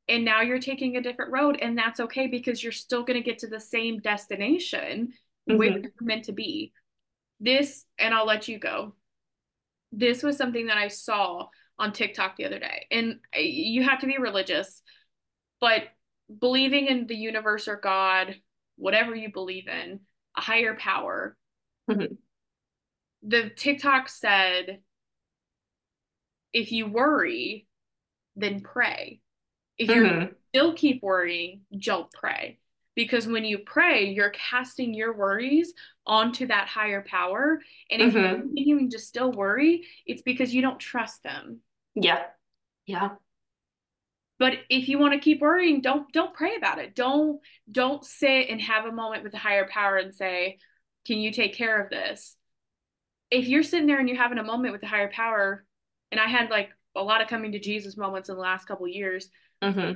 And now you're taking a different road, and that's okay because you're still going to get to the same destination mm-hmm. where you're meant to be. This, and I'll let you go this was something that I saw on TikTok the other day. And you have to be religious, but believing in the universe or God, whatever you believe in, a higher power. Mm-hmm. The TikTok said, if you worry, then pray. If mm-hmm. you still keep worrying, don't pray because when you pray you're casting your worries onto that higher power. And if mm-hmm. you're continuing to still worry it's because you don't trust them. Yeah. Yeah. But if you want to keep worrying don't don't pray about it. Don't don't sit and have a moment with the higher power and say can you take care of this? If you're sitting there and you're having a moment with the higher power and i had like a lot of coming to jesus moments in the last couple years mm-hmm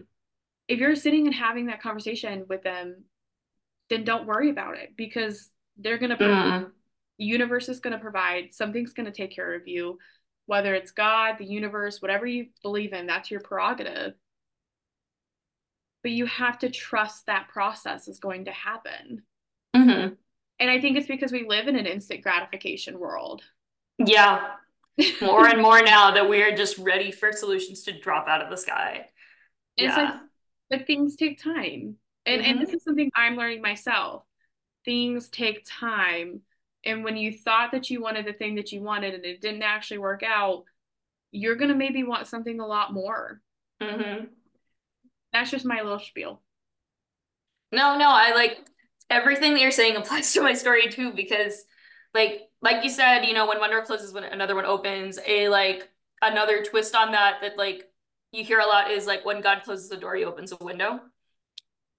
if you're sitting and having that conversation with them, then don't worry about it because they're going to, mm. the universe is going to provide, something's going to take care of you, whether it's God, the universe, whatever you believe in, that's your prerogative. But you have to trust that process is going to happen. Mm-hmm. And I think it's because we live in an instant gratification world. Yeah. (laughs) More and more now that we are just ready for solutions to drop out of the sky. It's yeah. like but things take time. And mm-hmm. and this is something I'm learning myself. Things take time. And when you thought that you wanted the thing that you wanted and it didn't actually work out, you're gonna maybe want something a lot more. Mm-hmm. That's just my little spiel. No, no, I like everything that you're saying (laughs) applies to my story too, because like like you said, you know, when one door closes, when another one opens, a like another twist on that that like you hear a lot is like when God closes the door, he opens a window.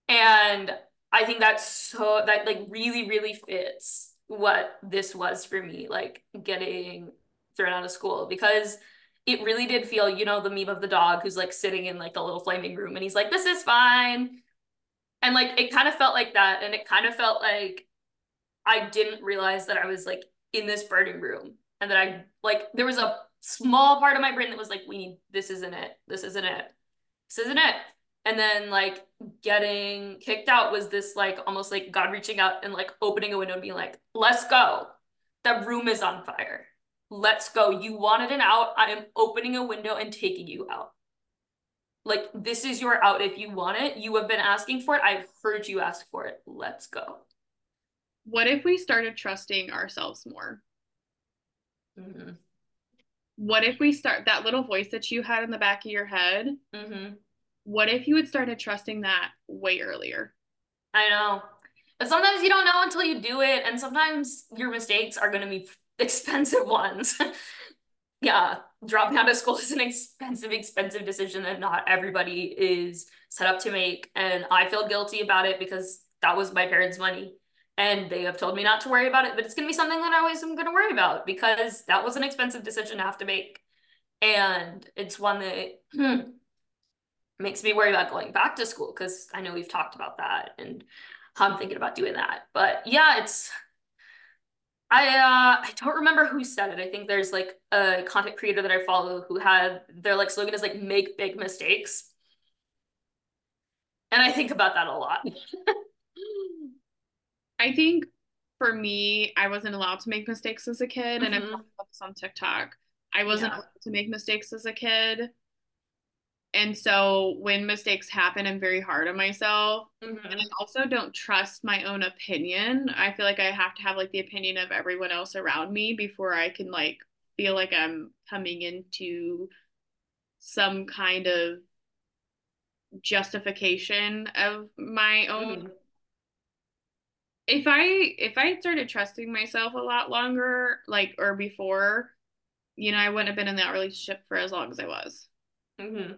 And I think that's so that like really, really fits what this was for me, like getting thrown out of school because it really did feel, you know, the meme of the dog who's like sitting in like the little flaming room and he's like, this is fine. And like it kind of felt like that. And it kind of felt like I didn't realize that I was like in this burning room and that I like there was a small part of my brain that was like, we need this isn't it. This isn't it. This isn't it. And then like getting kicked out was this like almost like God reaching out and like opening a window and being like, let's go. The room is on fire. Let's go. You wanted an out. I am opening a window and taking you out. Like, this is your out if you want it. You have been asking for it. I've heard you ask for it. Let's go. What if we started trusting ourselves more? Mm-hmm. What if we start that little voice that you had in the back of your head? Mm-hmm. What if you had started trusting that way earlier? I know. But sometimes you don't know until you do it. And sometimes your mistakes are going to be (laughs) expensive ones. (laughs) yeah, dropping out of school is an expensive, expensive decision that not everybody is set up to make. And I feel guilty about it because that was my parents' money. And they have told me not to worry about it, but it's going to be something that I always am going to worry about because that was an expensive decision to have to make. And it's one that hmm, (clears throat) makes me worry about going back to school because I know we've talked about that and how I'm thinking about doing that. But yeah, it's I uh I don't remember who said it. I think there's like a content creator that I follow who had their like slogan is like make big mistakes. And I think about that a lot. (laughs) I think for me, I wasn't allowed to make mistakes as a kid, mm-hmm. and I'm this on TikTok. I wasn't yeah. allowed to make mistakes as a kid. And so when mistakes happen, I'm very hard on myself. Mm-hmm. And I also don't trust my own opinion. I feel like I have to have like the opinion of everyone else around me before I can like feel like I'm coming into some kind of justification of my own mm-hmm. If i if i started trusting myself a lot longer like or before you know i wouldn't have been in that relationship for as long as i was mm-hmm.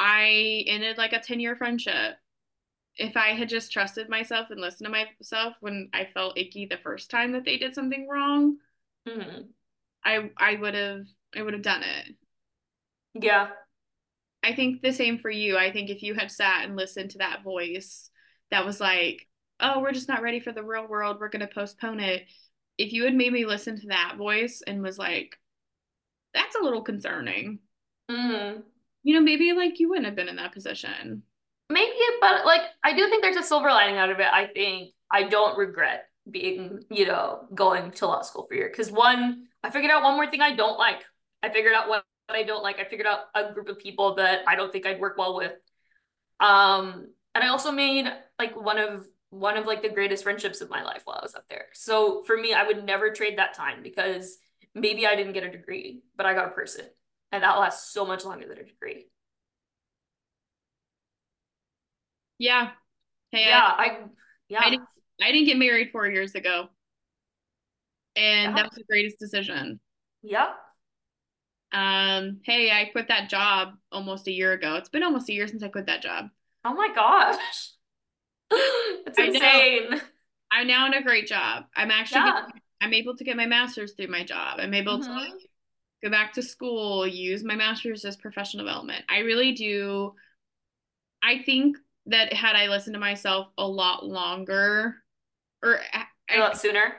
I ended like a 10 year friendship. If I had just trusted myself and listened to myself when I felt icky the first time that they did something wrong, mm-hmm. I I would have I would have done it. Yeah. I think the same for you. I think if you had sat and listened to that voice that was like, "Oh, we're just not ready for the real world. We're going to postpone it." If you had made me listen to that voice and was like, "That's a little concerning." Mm-hmm you know, maybe like you wouldn't have been in that position. Maybe, but like I do think there's a silver lining out of it. I think I don't regret being, you know, going to law school for a year. Cause one, I figured out one more thing I don't like. I figured out what I don't like. I figured out a group of people that I don't think I'd work well with. Um, and I also made like one of one of like the greatest friendships of my life while I was up there. So for me, I would never trade that time because maybe I didn't get a degree, but I got a person and that lasts so much longer than a degree. Yeah. Hey, yeah, I, I yeah. I didn't, I didn't get married four years ago. And yeah. that was the greatest decision. Yep. Um, hey, I quit that job almost a year ago. It's been almost a year since I quit that job. Oh my gosh. (laughs) it's insane. I'm now in a great job. I'm actually yeah. getting, I'm able to get my master's through my job. I'm able mm-hmm. to like go back to school, use my master's as professional development. I really do. I think that had I listened to myself a lot longer, or a lot sooner,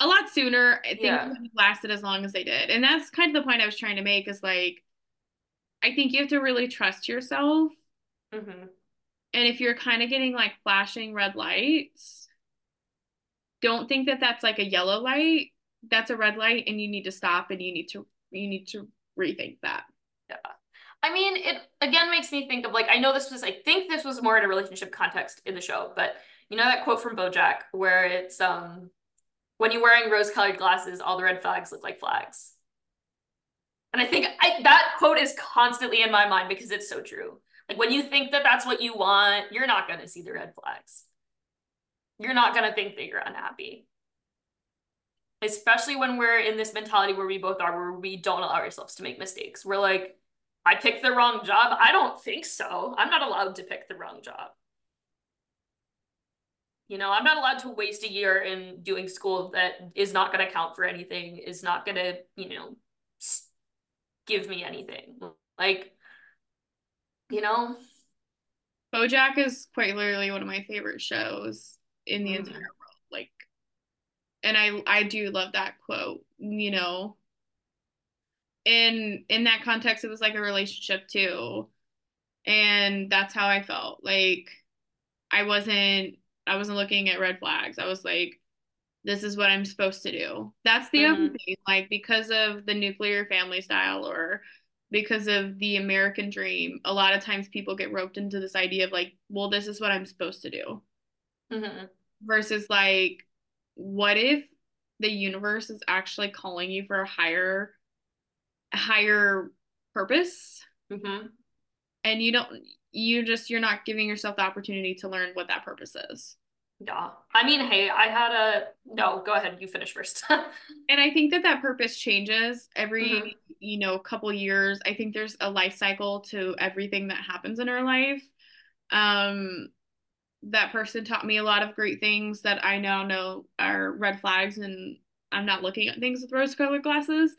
a lot sooner, I think yeah. lasted as long as they did. And that's kind of the point I was trying to make is like, I think you have to really trust yourself. Mm-hmm. And if you're kind of getting like flashing red lights, don't think that that's like a yellow light. That's a red light, and you need to stop and you need to you need to rethink that. Yeah. I mean, it again makes me think of like, I know this was, I think this was more in a relationship context in the show, but you know that quote from Bojack where it's, um, when you're wearing rose colored glasses, all the red flags look like flags. And I think I, that quote is constantly in my mind because it's so true. Like when you think that that's what you want, you're not going to see the red flags. You're not going to think that you're unhappy especially when we're in this mentality where we both are, where we don't allow ourselves to make mistakes. We're like, I picked the wrong job. I don't think so. I'm not allowed to pick the wrong job. You know, I'm not allowed to waste a year in doing school that is not going to count for anything, is not going to, you know, give me anything. Like, you know, BoJack is quite literally one of my favorite shows in the mm. entire world. Like, and I I do love that quote. You know, in in that context, it was like a relationship too, and that's how I felt. Like, I wasn't I wasn't looking at red flags. I was like, this is what I'm supposed to do. That's the mm-hmm. other thing. Like, because of the nuclear family style or because of the American dream, a lot of times people get roped into this idea of like, well, this is what I'm supposed to do. Mm-hmm. Versus like, what if the universe is actually calling you for a higher, higher purpose? Mm-hmm. And you don't, you just, you're not giving yourself the opportunity to learn what that purpose is. Yeah. I mean, hey, I had a no, go ahead, you finish first. (laughs) and I think that that purpose changes every, mm-hmm. you know, couple years. I think there's a life cycle to everything that happens in our life. Um that person taught me a lot of great things that I now know are red flags and I'm not looking at things with rose colored glasses.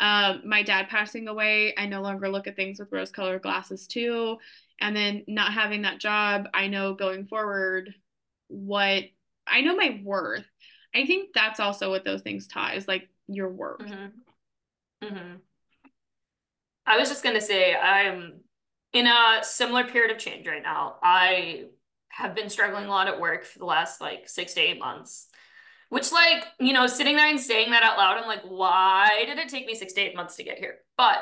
Um, my dad passing away, I no longer look at things with rose colored glasses too. And then not having that job, I know going forward what I know my worth. I think that's also what those things taught is like your worth. Mm-hmm. Mm-hmm. I was just gonna say I'm in a similar period of change right now. I have been struggling a lot at work for the last like six to eight months. Which, like, you know, sitting there and saying that out loud, I'm like, why did it take me six to eight months to get here? But,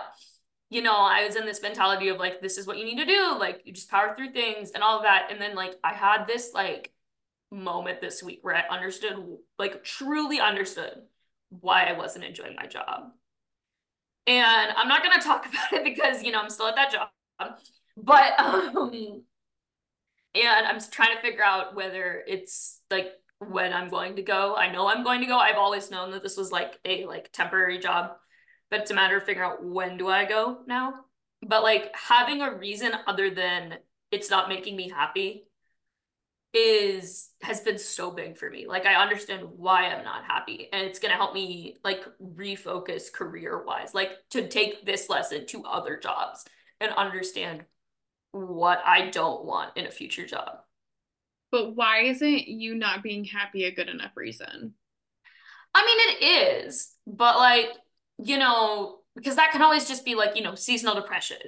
you know, I was in this mentality of like, this is what you need to do. Like, you just power through things and all of that. And then, like, I had this, like, moment this week where I understood, like truly understood why I wasn't enjoying my job. And I'm not going to talk (laughs) about it because, you know, I'm still at that job. But, um, and I'm trying to figure out whether it's like when I'm going to go. I know I'm going to go. I've always known that this was like a like temporary job, but it's a matter of figuring out when do I go now. But like having a reason other than it's not making me happy is has been so big for me. Like I understand why I'm not happy and it's going to help me like refocus career wise, like to take this lesson to other jobs and understand what I don't want in a future job. But why isn't you not being happy a good enough reason? I mean it is, but like, you know, because that can always just be like, you know, seasonal depression.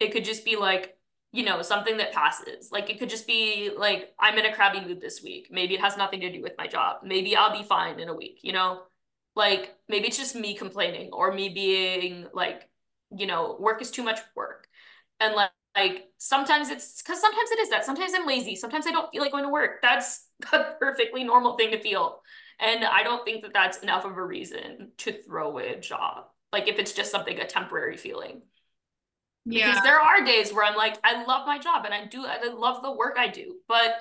It could just be like you know, something that passes. Like it could just be like, I'm in a crabby mood this week. Maybe it has nothing to do with my job. Maybe I'll be fine in a week, you know? Like maybe it's just me complaining or me being like, you know, work is too much work. And like, like sometimes it's because sometimes it is that. Sometimes I'm lazy. Sometimes I don't feel like going to work. That's (laughs) a perfectly normal thing to feel. And I don't think that that's enough of a reason to throw away a job. Like if it's just something, a temporary feeling. Yeah. Because there are days where I'm like, I love my job and I do, I love the work I do. But,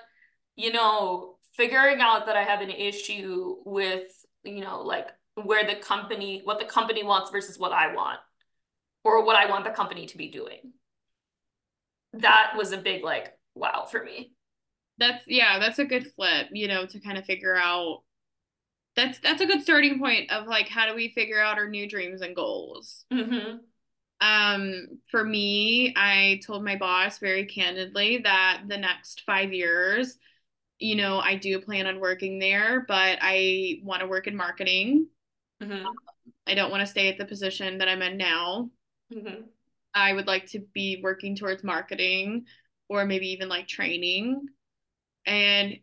you know, figuring out that I have an issue with, you know, like where the company, what the company wants versus what I want, or what I want the company to be doing. That was a big, like, wow for me. That's, yeah, that's a good flip, you know, to kind of figure out that's that's a good starting point of like how do we figure out our new dreams and goals mm-hmm. Um, for me, I told my boss very candidly that the next five years, you know, I do plan on working there, but I want to work in marketing. Mm-hmm. I don't want to stay at the position that I'm in now. Mm-hmm. I would like to be working towards marketing or maybe even like training. And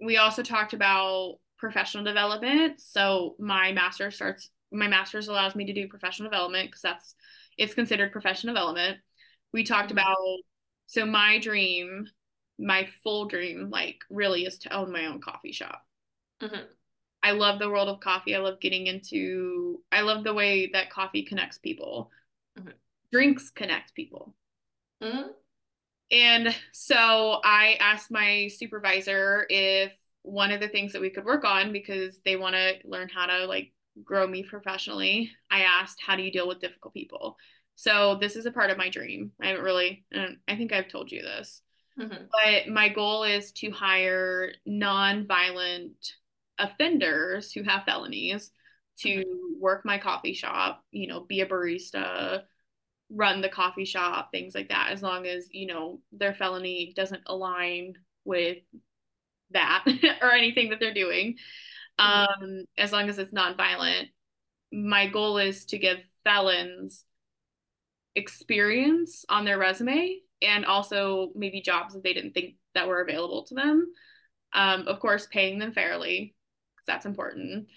we also talked about professional development. So my master starts my master's allows me to do professional development because that's it's considered professional development. We talked mm-hmm. about so my dream, my full dream, like really is to own my own coffee shop. Mm-hmm. I love the world of coffee. I love getting into. I love the way that coffee connects people. Mm-hmm. Drinks connect people. Mm-hmm. And so I asked my supervisor if one of the things that we could work on because they want to learn how to like grow me professionally, I asked, How do you deal with difficult people? So this is a part of my dream. I haven't really, I think I've told you this, mm-hmm. but my goal is to hire non-violent offenders who have felonies to mm-hmm. work my coffee shop, you know, be a barista, run the coffee shop, things like that, as long as, you know, their felony doesn't align with that (laughs) or anything that they're doing. Mm-hmm. Um, as long as it's non-violent. My goal is to give felons experience on their resume and also maybe jobs that they didn't think that were available to them. Um, of course, paying them fairly, because that's important.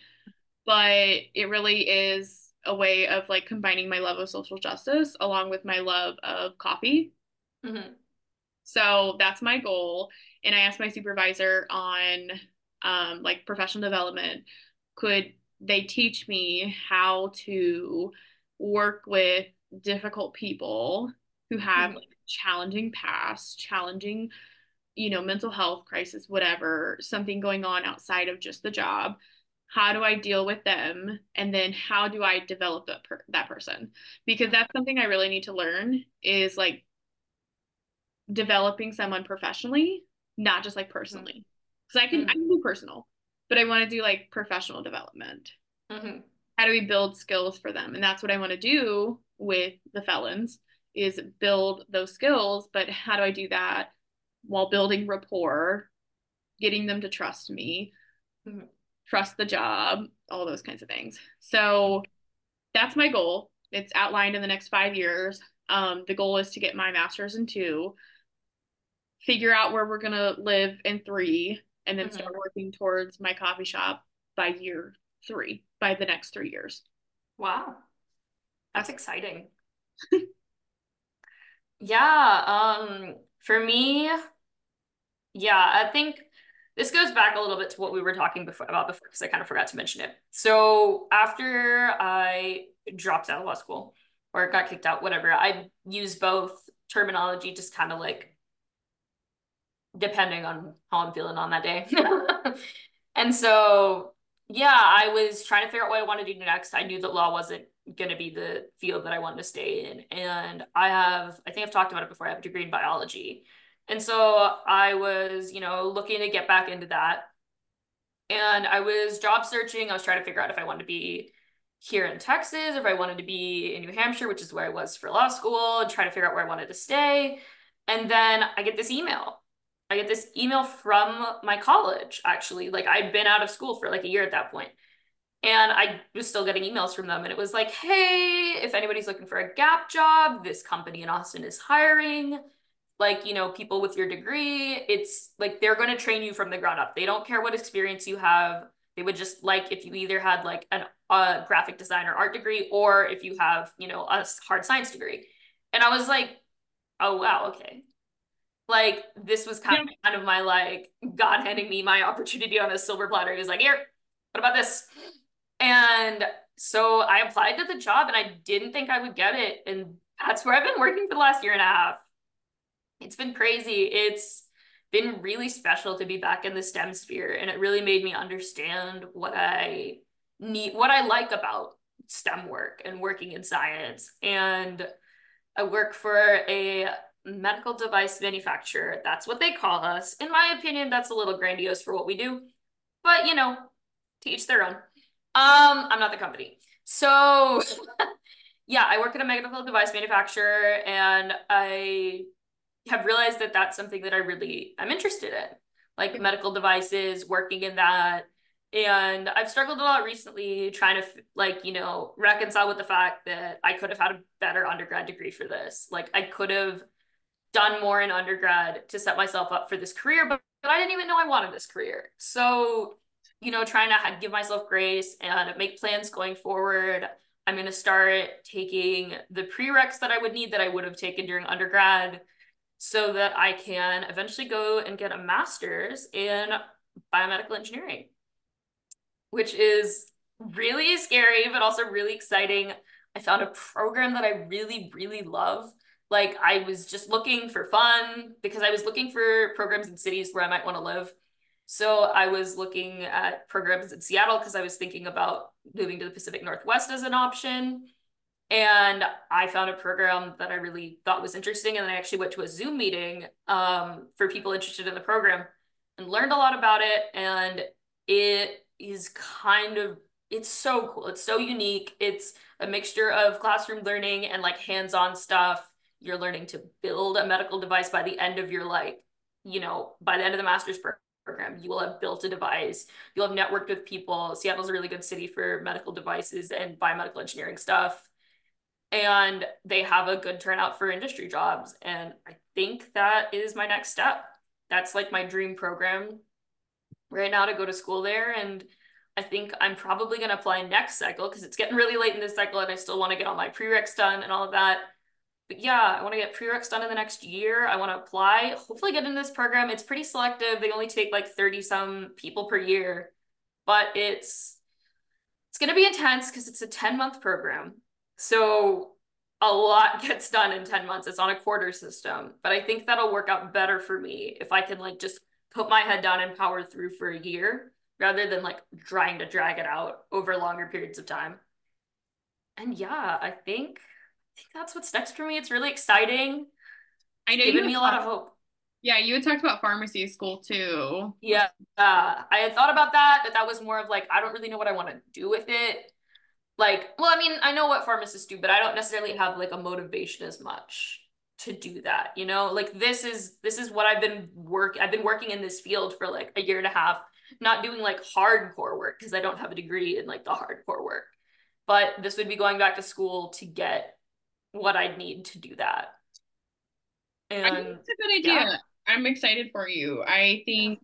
But it really is a way of like combining my love of social justice along with my love of coffee. Mm-hmm. So that's my goal. And I asked my supervisor on um, like professional development, could they teach me how to work with difficult people who have mm-hmm. like challenging past, challenging, you know, mental health crisis, whatever, something going on outside of just the job. How do I deal with them? And then how do I develop that, per- that person? Because that's something I really need to learn is like developing someone professionally, not just like personally. Because I can mm-hmm. I can do personal, but I want to do like professional development. Mm-hmm. How do we build skills for them? And that's what I want to do with the felons is build those skills. But how do I do that while building rapport, getting them to trust me, mm-hmm. trust the job, all those kinds of things. So that's my goal. It's outlined in the next five years. Um, the goal is to get my master's in two, figure out where we're gonna live in three, and then mm-hmm. start working towards my coffee shop by year three, by the next three years. Wow. That's exciting. (laughs) yeah. Um, for me, yeah, I think this goes back a little bit to what we were talking before about before because I kind of forgot to mention it. So after I dropped out of law school or got kicked out, whatever, I used both terminology just kind of like depending on how I'm feeling on that day. (laughs) and so, yeah, I was trying to figure out what I wanted to do next. I knew that law wasn't going to be the field that I wanted to stay in. And I have, I think I've talked about it before, I have a degree in biology. And so I was, you know, looking to get back into that. And I was job searching. I was trying to figure out if I wanted to be here in Texas, if I wanted to be in New Hampshire, which is where I was for law school, and try to figure out where I wanted to stay. And then I get this email I get this email from my college, actually. Like I'd been out of school for like a year at that point. And I was still getting emails from them. And it was like, hey, if anybody's looking for a gap job, this company in Austin is hiring. Like, you know, people with your degree, it's like they're going to train you from the ground up. They don't care what experience you have. They would just like if you either had like an, a graphic design or art degree, or if you have, you know, a hard science degree. And I was like, oh, wow, okay like this was kind, yeah. of, kind of my like God handing me my opportunity on a silver platter. He was like, here, what about this? And so I applied to the job and I didn't think I would get it. And that's where I've been working for the last year and a half. It's been crazy. It's been really special to be back in the STEM sphere. And it really made me understand what I need, what I like about STEM work and working in science. And I work for a medical device manufacturer. That's what they call us. In my opinion, that's a little grandiose for what we do, but you know, to each their own. Um, I'm not the company. So (laughs) yeah, I work at a medical device manufacturer and I have realized that that's something that I really am interested in, like medical devices, working in that. And I've struggled a lot recently trying to like, you know, reconcile with the fact that I could have had a better undergrad degree for this. Like I could have done more in undergrad to set myself up for this career, but, but I didn't even know I wanted this career. So, you know, trying to give myself grace and make plans going forward. I'm going to start taking the prereqs that I would need that I would have taken during undergrad so that I can eventually go and get a master's in biomedical engineering, which is really scary, but also really exciting. I found a program that I really, really love like I was just looking for fun because I was looking for programs in cities where I might want to live. So I was looking at programs in Seattle because I was thinking about moving to the Pacific Northwest as an option. And I found a program that I really thought was interesting. And then I actually went to a Zoom meeting um, for people interested in the program and learned a lot about it. And it is kind of it's so cool. It's so unique. It's a mixture of classroom learning and like hands-on stuff. You're learning to build a medical device by the end of your like, you know, by the end of the master's program, you will have built a device. You'll have networked with people. Seattle's a really good city for medical devices and biomedical engineering stuff. And they have a good turnout for industry jobs. And I think that is my next step. That's like my dream program right now to go to school there. And I think I'm probably going to apply next cycle because it's getting really late in this cycle and I still want to get all my prereqs done and all of that. But yeah, I want to get prereqs done in the next year. I want to apply, hopefully get into this program. It's pretty selective. They only take like 30 some people per year, but it's it's going to be intense because it's a 10 month program. So a lot (laughs) gets done in 10 months. It's on a quarter system, but I think that'll work out better for me if I can like just put my head down and power through for a year rather than like trying to drag it out over longer periods of time. And yeah, I think think that's what's next for me. It's really exciting. I know giving me a lot of hope. Yeah, you had talked about pharmacy school too. Yeah, uh, I had thought about that, but that was more of like I don't really know what I want to do with it. Like, well, I mean, I know what pharmacists do, but I don't necessarily have like a motivation as much to do that. You know, like this is this is what I've been work. I've been working in this field for like a year and a half not doing like hardcore work because I don't have a degree in like the hardcore work. But this would be going back to school to get what I'd need to do that. And I think it's a good idea. Yeah. I'm excited for you. I think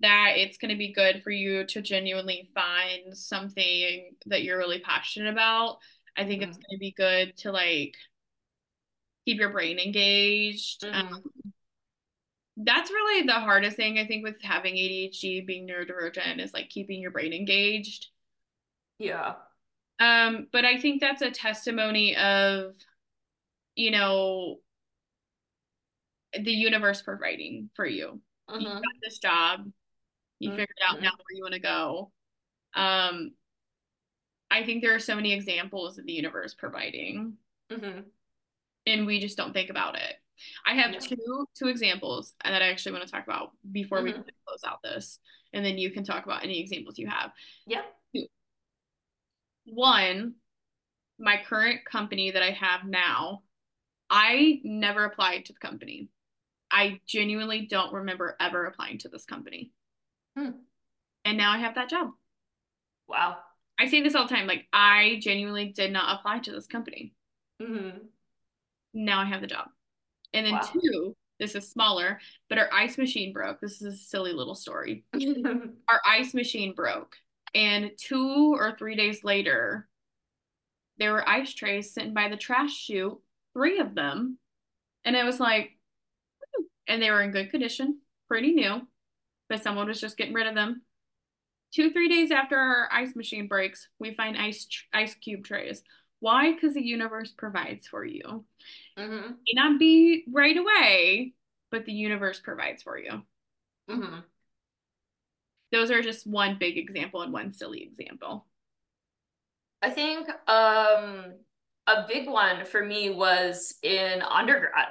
that it's going to be good for you to genuinely find something that you're really passionate about. I think mm-hmm. it's going to be good to like keep your brain engaged. Mm-hmm. Um, that's really the hardest thing I think with having ADHD, being neurodivergent, is like keeping your brain engaged. Yeah. Um, but I think that's a testimony of, you know, the universe providing for you. Uh-huh. You got this job. You uh-huh. figured out now where you want to go. Um, I think there are so many examples of the universe providing, uh-huh. and we just don't think about it. I have yeah. two two examples that I actually want to talk about before mm-hmm. we close out this, and then you can talk about any examples you have. Yeah. One, my current company that I have now, I never applied to the company. I genuinely don't remember ever applying to this company. Hmm. And now I have that job. Wow. I say this all the time. Like, I genuinely did not apply to this company. Mm-hmm. Now I have the job. And then wow. two, this is smaller, but our ice machine broke. This is a silly little story. (laughs) our ice machine broke. And two or three days later, there were ice trays sitting by the trash chute, three of them. And it was like, and they were in good condition, pretty new, but someone was just getting rid of them. Two, three days after our ice machine breaks, we find ice ice cube trays. Why? Because the universe provides for you. Mm-hmm. May not be right away, but the universe provides for you. Mm-hmm. Those are just one big example and one silly example. I think um, a big one for me was in undergrad.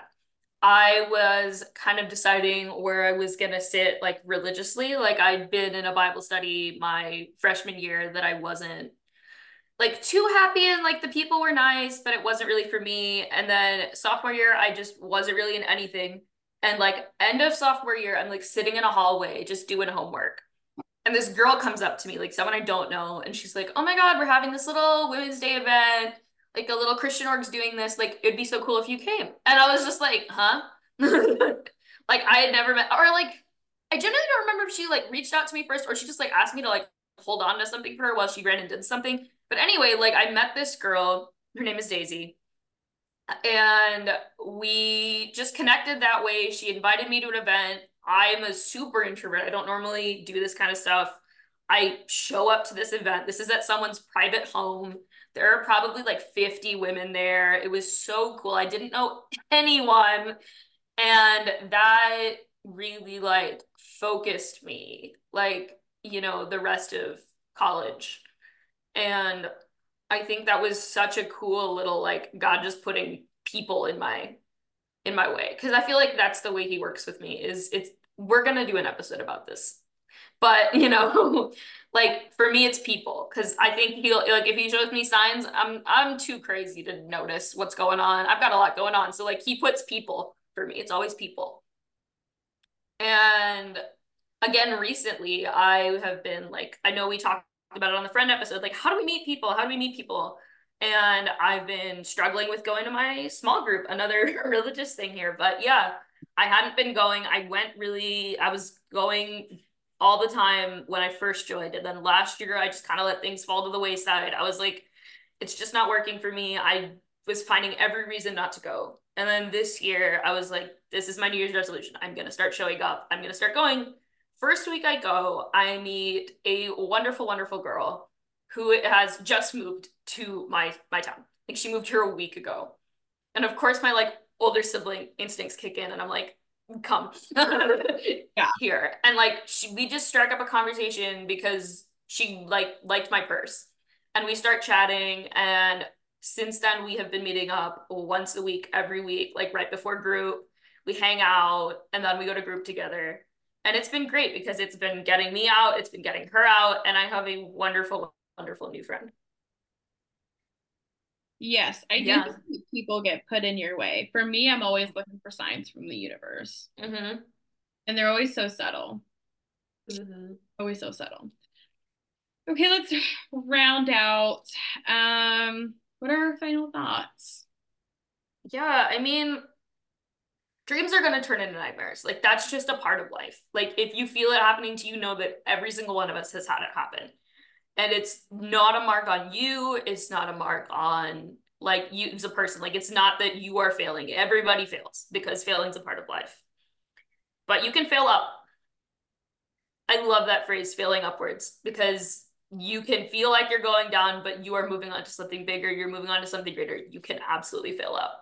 I was kind of deciding where I was going to sit like religiously. Like I'd been in a Bible study my freshman year that I wasn't like too happy and like the people were nice, but it wasn't really for me. And then sophomore year, I just wasn't really in anything. And like end of sophomore year, I'm like sitting in a hallway just doing homework. And this girl comes up to me, like someone I don't know, and she's like, "Oh my god, we're having this little Women's Day event. Like a little Christian org's doing this. Like it'd be so cool if you came." And I was just like, "Huh?" (laughs) like I had never met, or like I generally don't remember if she like reached out to me first, or she just like asked me to like hold on to something for her while she ran and did something. But anyway, like I met this girl, her name is Daisy. And we just connected that way. She invited me to an event. I'm a super introvert. I don't normally do this kind of stuff. I show up to this event. This is at someone's private home. There are probably like 50 women there. It was so cool. I didn't know anyone. And that really like focused me, like, you know, the rest of college. And I think that was such a cool little like God just putting people in my in my way because I feel like that's the way he works with me is it's we're going to do an episode about this. But you know, (laughs) like for me, it's people because I think he'll like if he shows me signs, I'm I'm too crazy to notice what's going on. I've got a lot going on, so like he puts people for me. It's always people. And again, recently I have been like I know we talked about it on the friend episode. Like, how do we meet people? How do we meet people? And I've been struggling with going to my small group, another (laughs) religious thing here. But yeah, I hadn't been going. I went really, I was going all the time when I first joined. And then last year, I just kind of let things fall to the wayside. I was like, it's just not working for me. I was finding every reason not to go. And then this year, I was like, this is my New Year's resolution. I'm going to start showing up. I'm going to start going. First week I go, I meet a wonderful, wonderful girl who has just moved to my my town. Like she moved here a week ago. And of course my like older sibling instincts kick in and I'm like, come (laughs) yeah. here. And like she, we just struck up a conversation because she like liked my purse. And we start chatting and since then we have been meeting up once a week every week like right before group we hang out and then we go to group together and it's been great because it's been getting me out it's been getting her out and i have a wonderful wonderful new friend yes i do yeah. people get put in your way for me i'm always looking for signs from the universe mm-hmm. and they're always so subtle mm-hmm. always so subtle okay let's (laughs) round out um what are our final thoughts yeah i mean dreams are going to turn into nightmares. Like that's just a part of life. Like if you feel it happening to you, know that every single one of us has had it happen. And it's not a mark on you. It's not a mark on like you as a person. Like it's not that you are failing. Everybody fails because failing's a part of life. But you can fail up. I love that phrase, failing upwards, because you can feel like you're going down, but you are moving on to something bigger. You're moving on to something greater. You can absolutely fail up.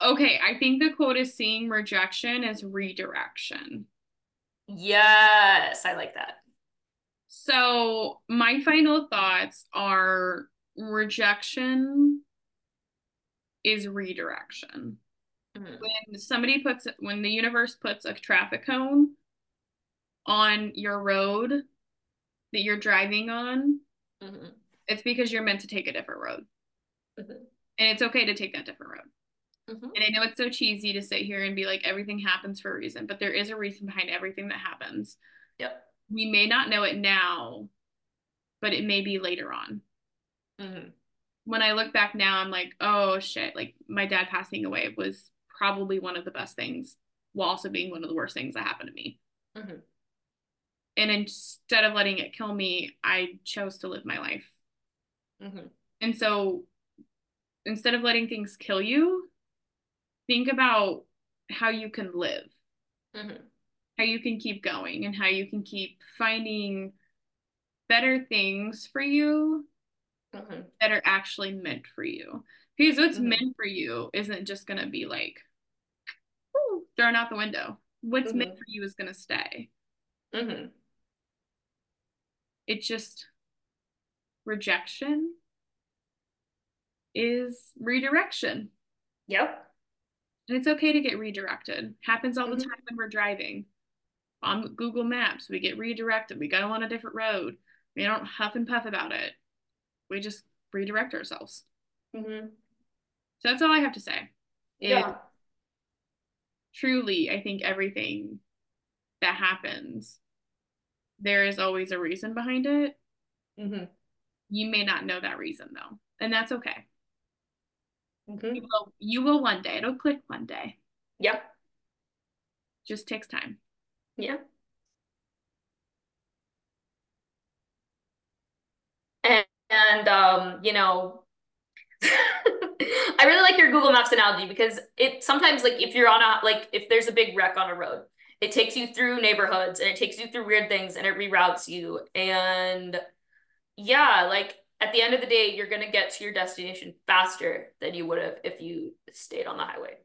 Okay, I think the quote is seeing rejection as redirection. Yes, I like that. So, my final thoughts are rejection is redirection. Mm-hmm. When somebody puts when the universe puts a traffic cone on your road that you're driving on, mm-hmm. it's because you're meant to take a different road. Mm-hmm. And it's okay to take that different road. Mm-hmm. And I know it's so cheesy to sit here and be like, everything happens for a reason, but there is a reason behind everything that happens. Yep. We may not know it now, but it may be later on. Mm-hmm. When I look back now, I'm like, oh shit, like my dad passing away was probably one of the best things while also being one of the worst things that happened to me. Mm-hmm. And instead of letting it kill me, I chose to live my life. Mm-hmm. And so instead of letting things kill you, think about how you can live, mm-hmm. How you can keep going, and how you can keep finding better things for you mm-hmm. that are actually meant for you. Because what's mm-hmm. meant for you isn't just going to be like thrown out the window. What's meant mm-hmm. for you is going to stay. Mm-hmm. It's just rejection is redirection. Yep. And it's okay to get redirected. Happens all mm-hmm. the time when we're driving. On Google Maps, we get redirected. We go on a different road. We don't huff and puff about it. We just redirect ourselves. Mm-hmm. So that's all I have to say. Yeah. truly, I think everything that happens, there is always a reason behind it. Mm-hmm. You may not know that reason though, and that's okay. Mm-hmm. You, will, you will one day. It'll click one day. Yep. Just takes time. Yeah. And, and um, you know, (laughs) I really like your Google Maps analogy because it sometimes like if you're on a like if there's a big wreck on a road, it takes you through neighborhoods and it takes you through weird things and it reroutes you. And yeah, like at the end of the day, you're going to get to your destination faster than you would have if you stayed on the highway.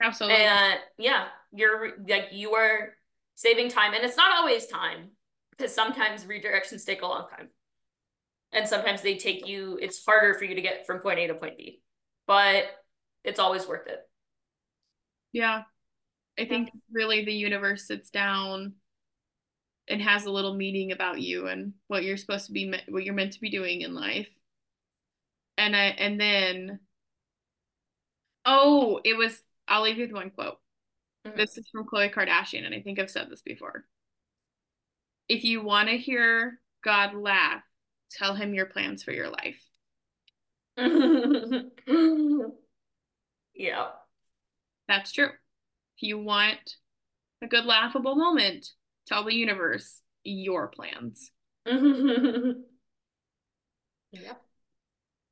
Absolutely. And yeah, you're like, you are saving time. And it's not always time because sometimes redirections take a long time. And sometimes they take you, it's harder for you to get from point A to point B, but it's always worth it. Yeah. I think yeah. really the universe sits down and has a little meeting about you and what you're supposed to be what you're meant to be doing in life. And I and then oh, it was I'll leave you with one quote. Mm-hmm. This is from Khloe Kardashian, and I think I've said this before. If you want to hear God laugh, tell him your plans for your life. (laughs) yeah. That's true. If you want a good laughable moment, tell the universe your plans. (laughs) yep.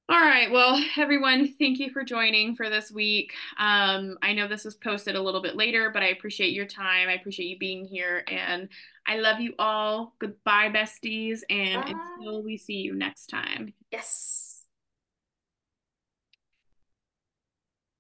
All right. Well, everyone, thank you for joining for this week. Um, I know this was posted a little bit later, but I appreciate your time. I appreciate you being here. And I love you all. Goodbye, besties. And Bye. until we see you next time. Yes.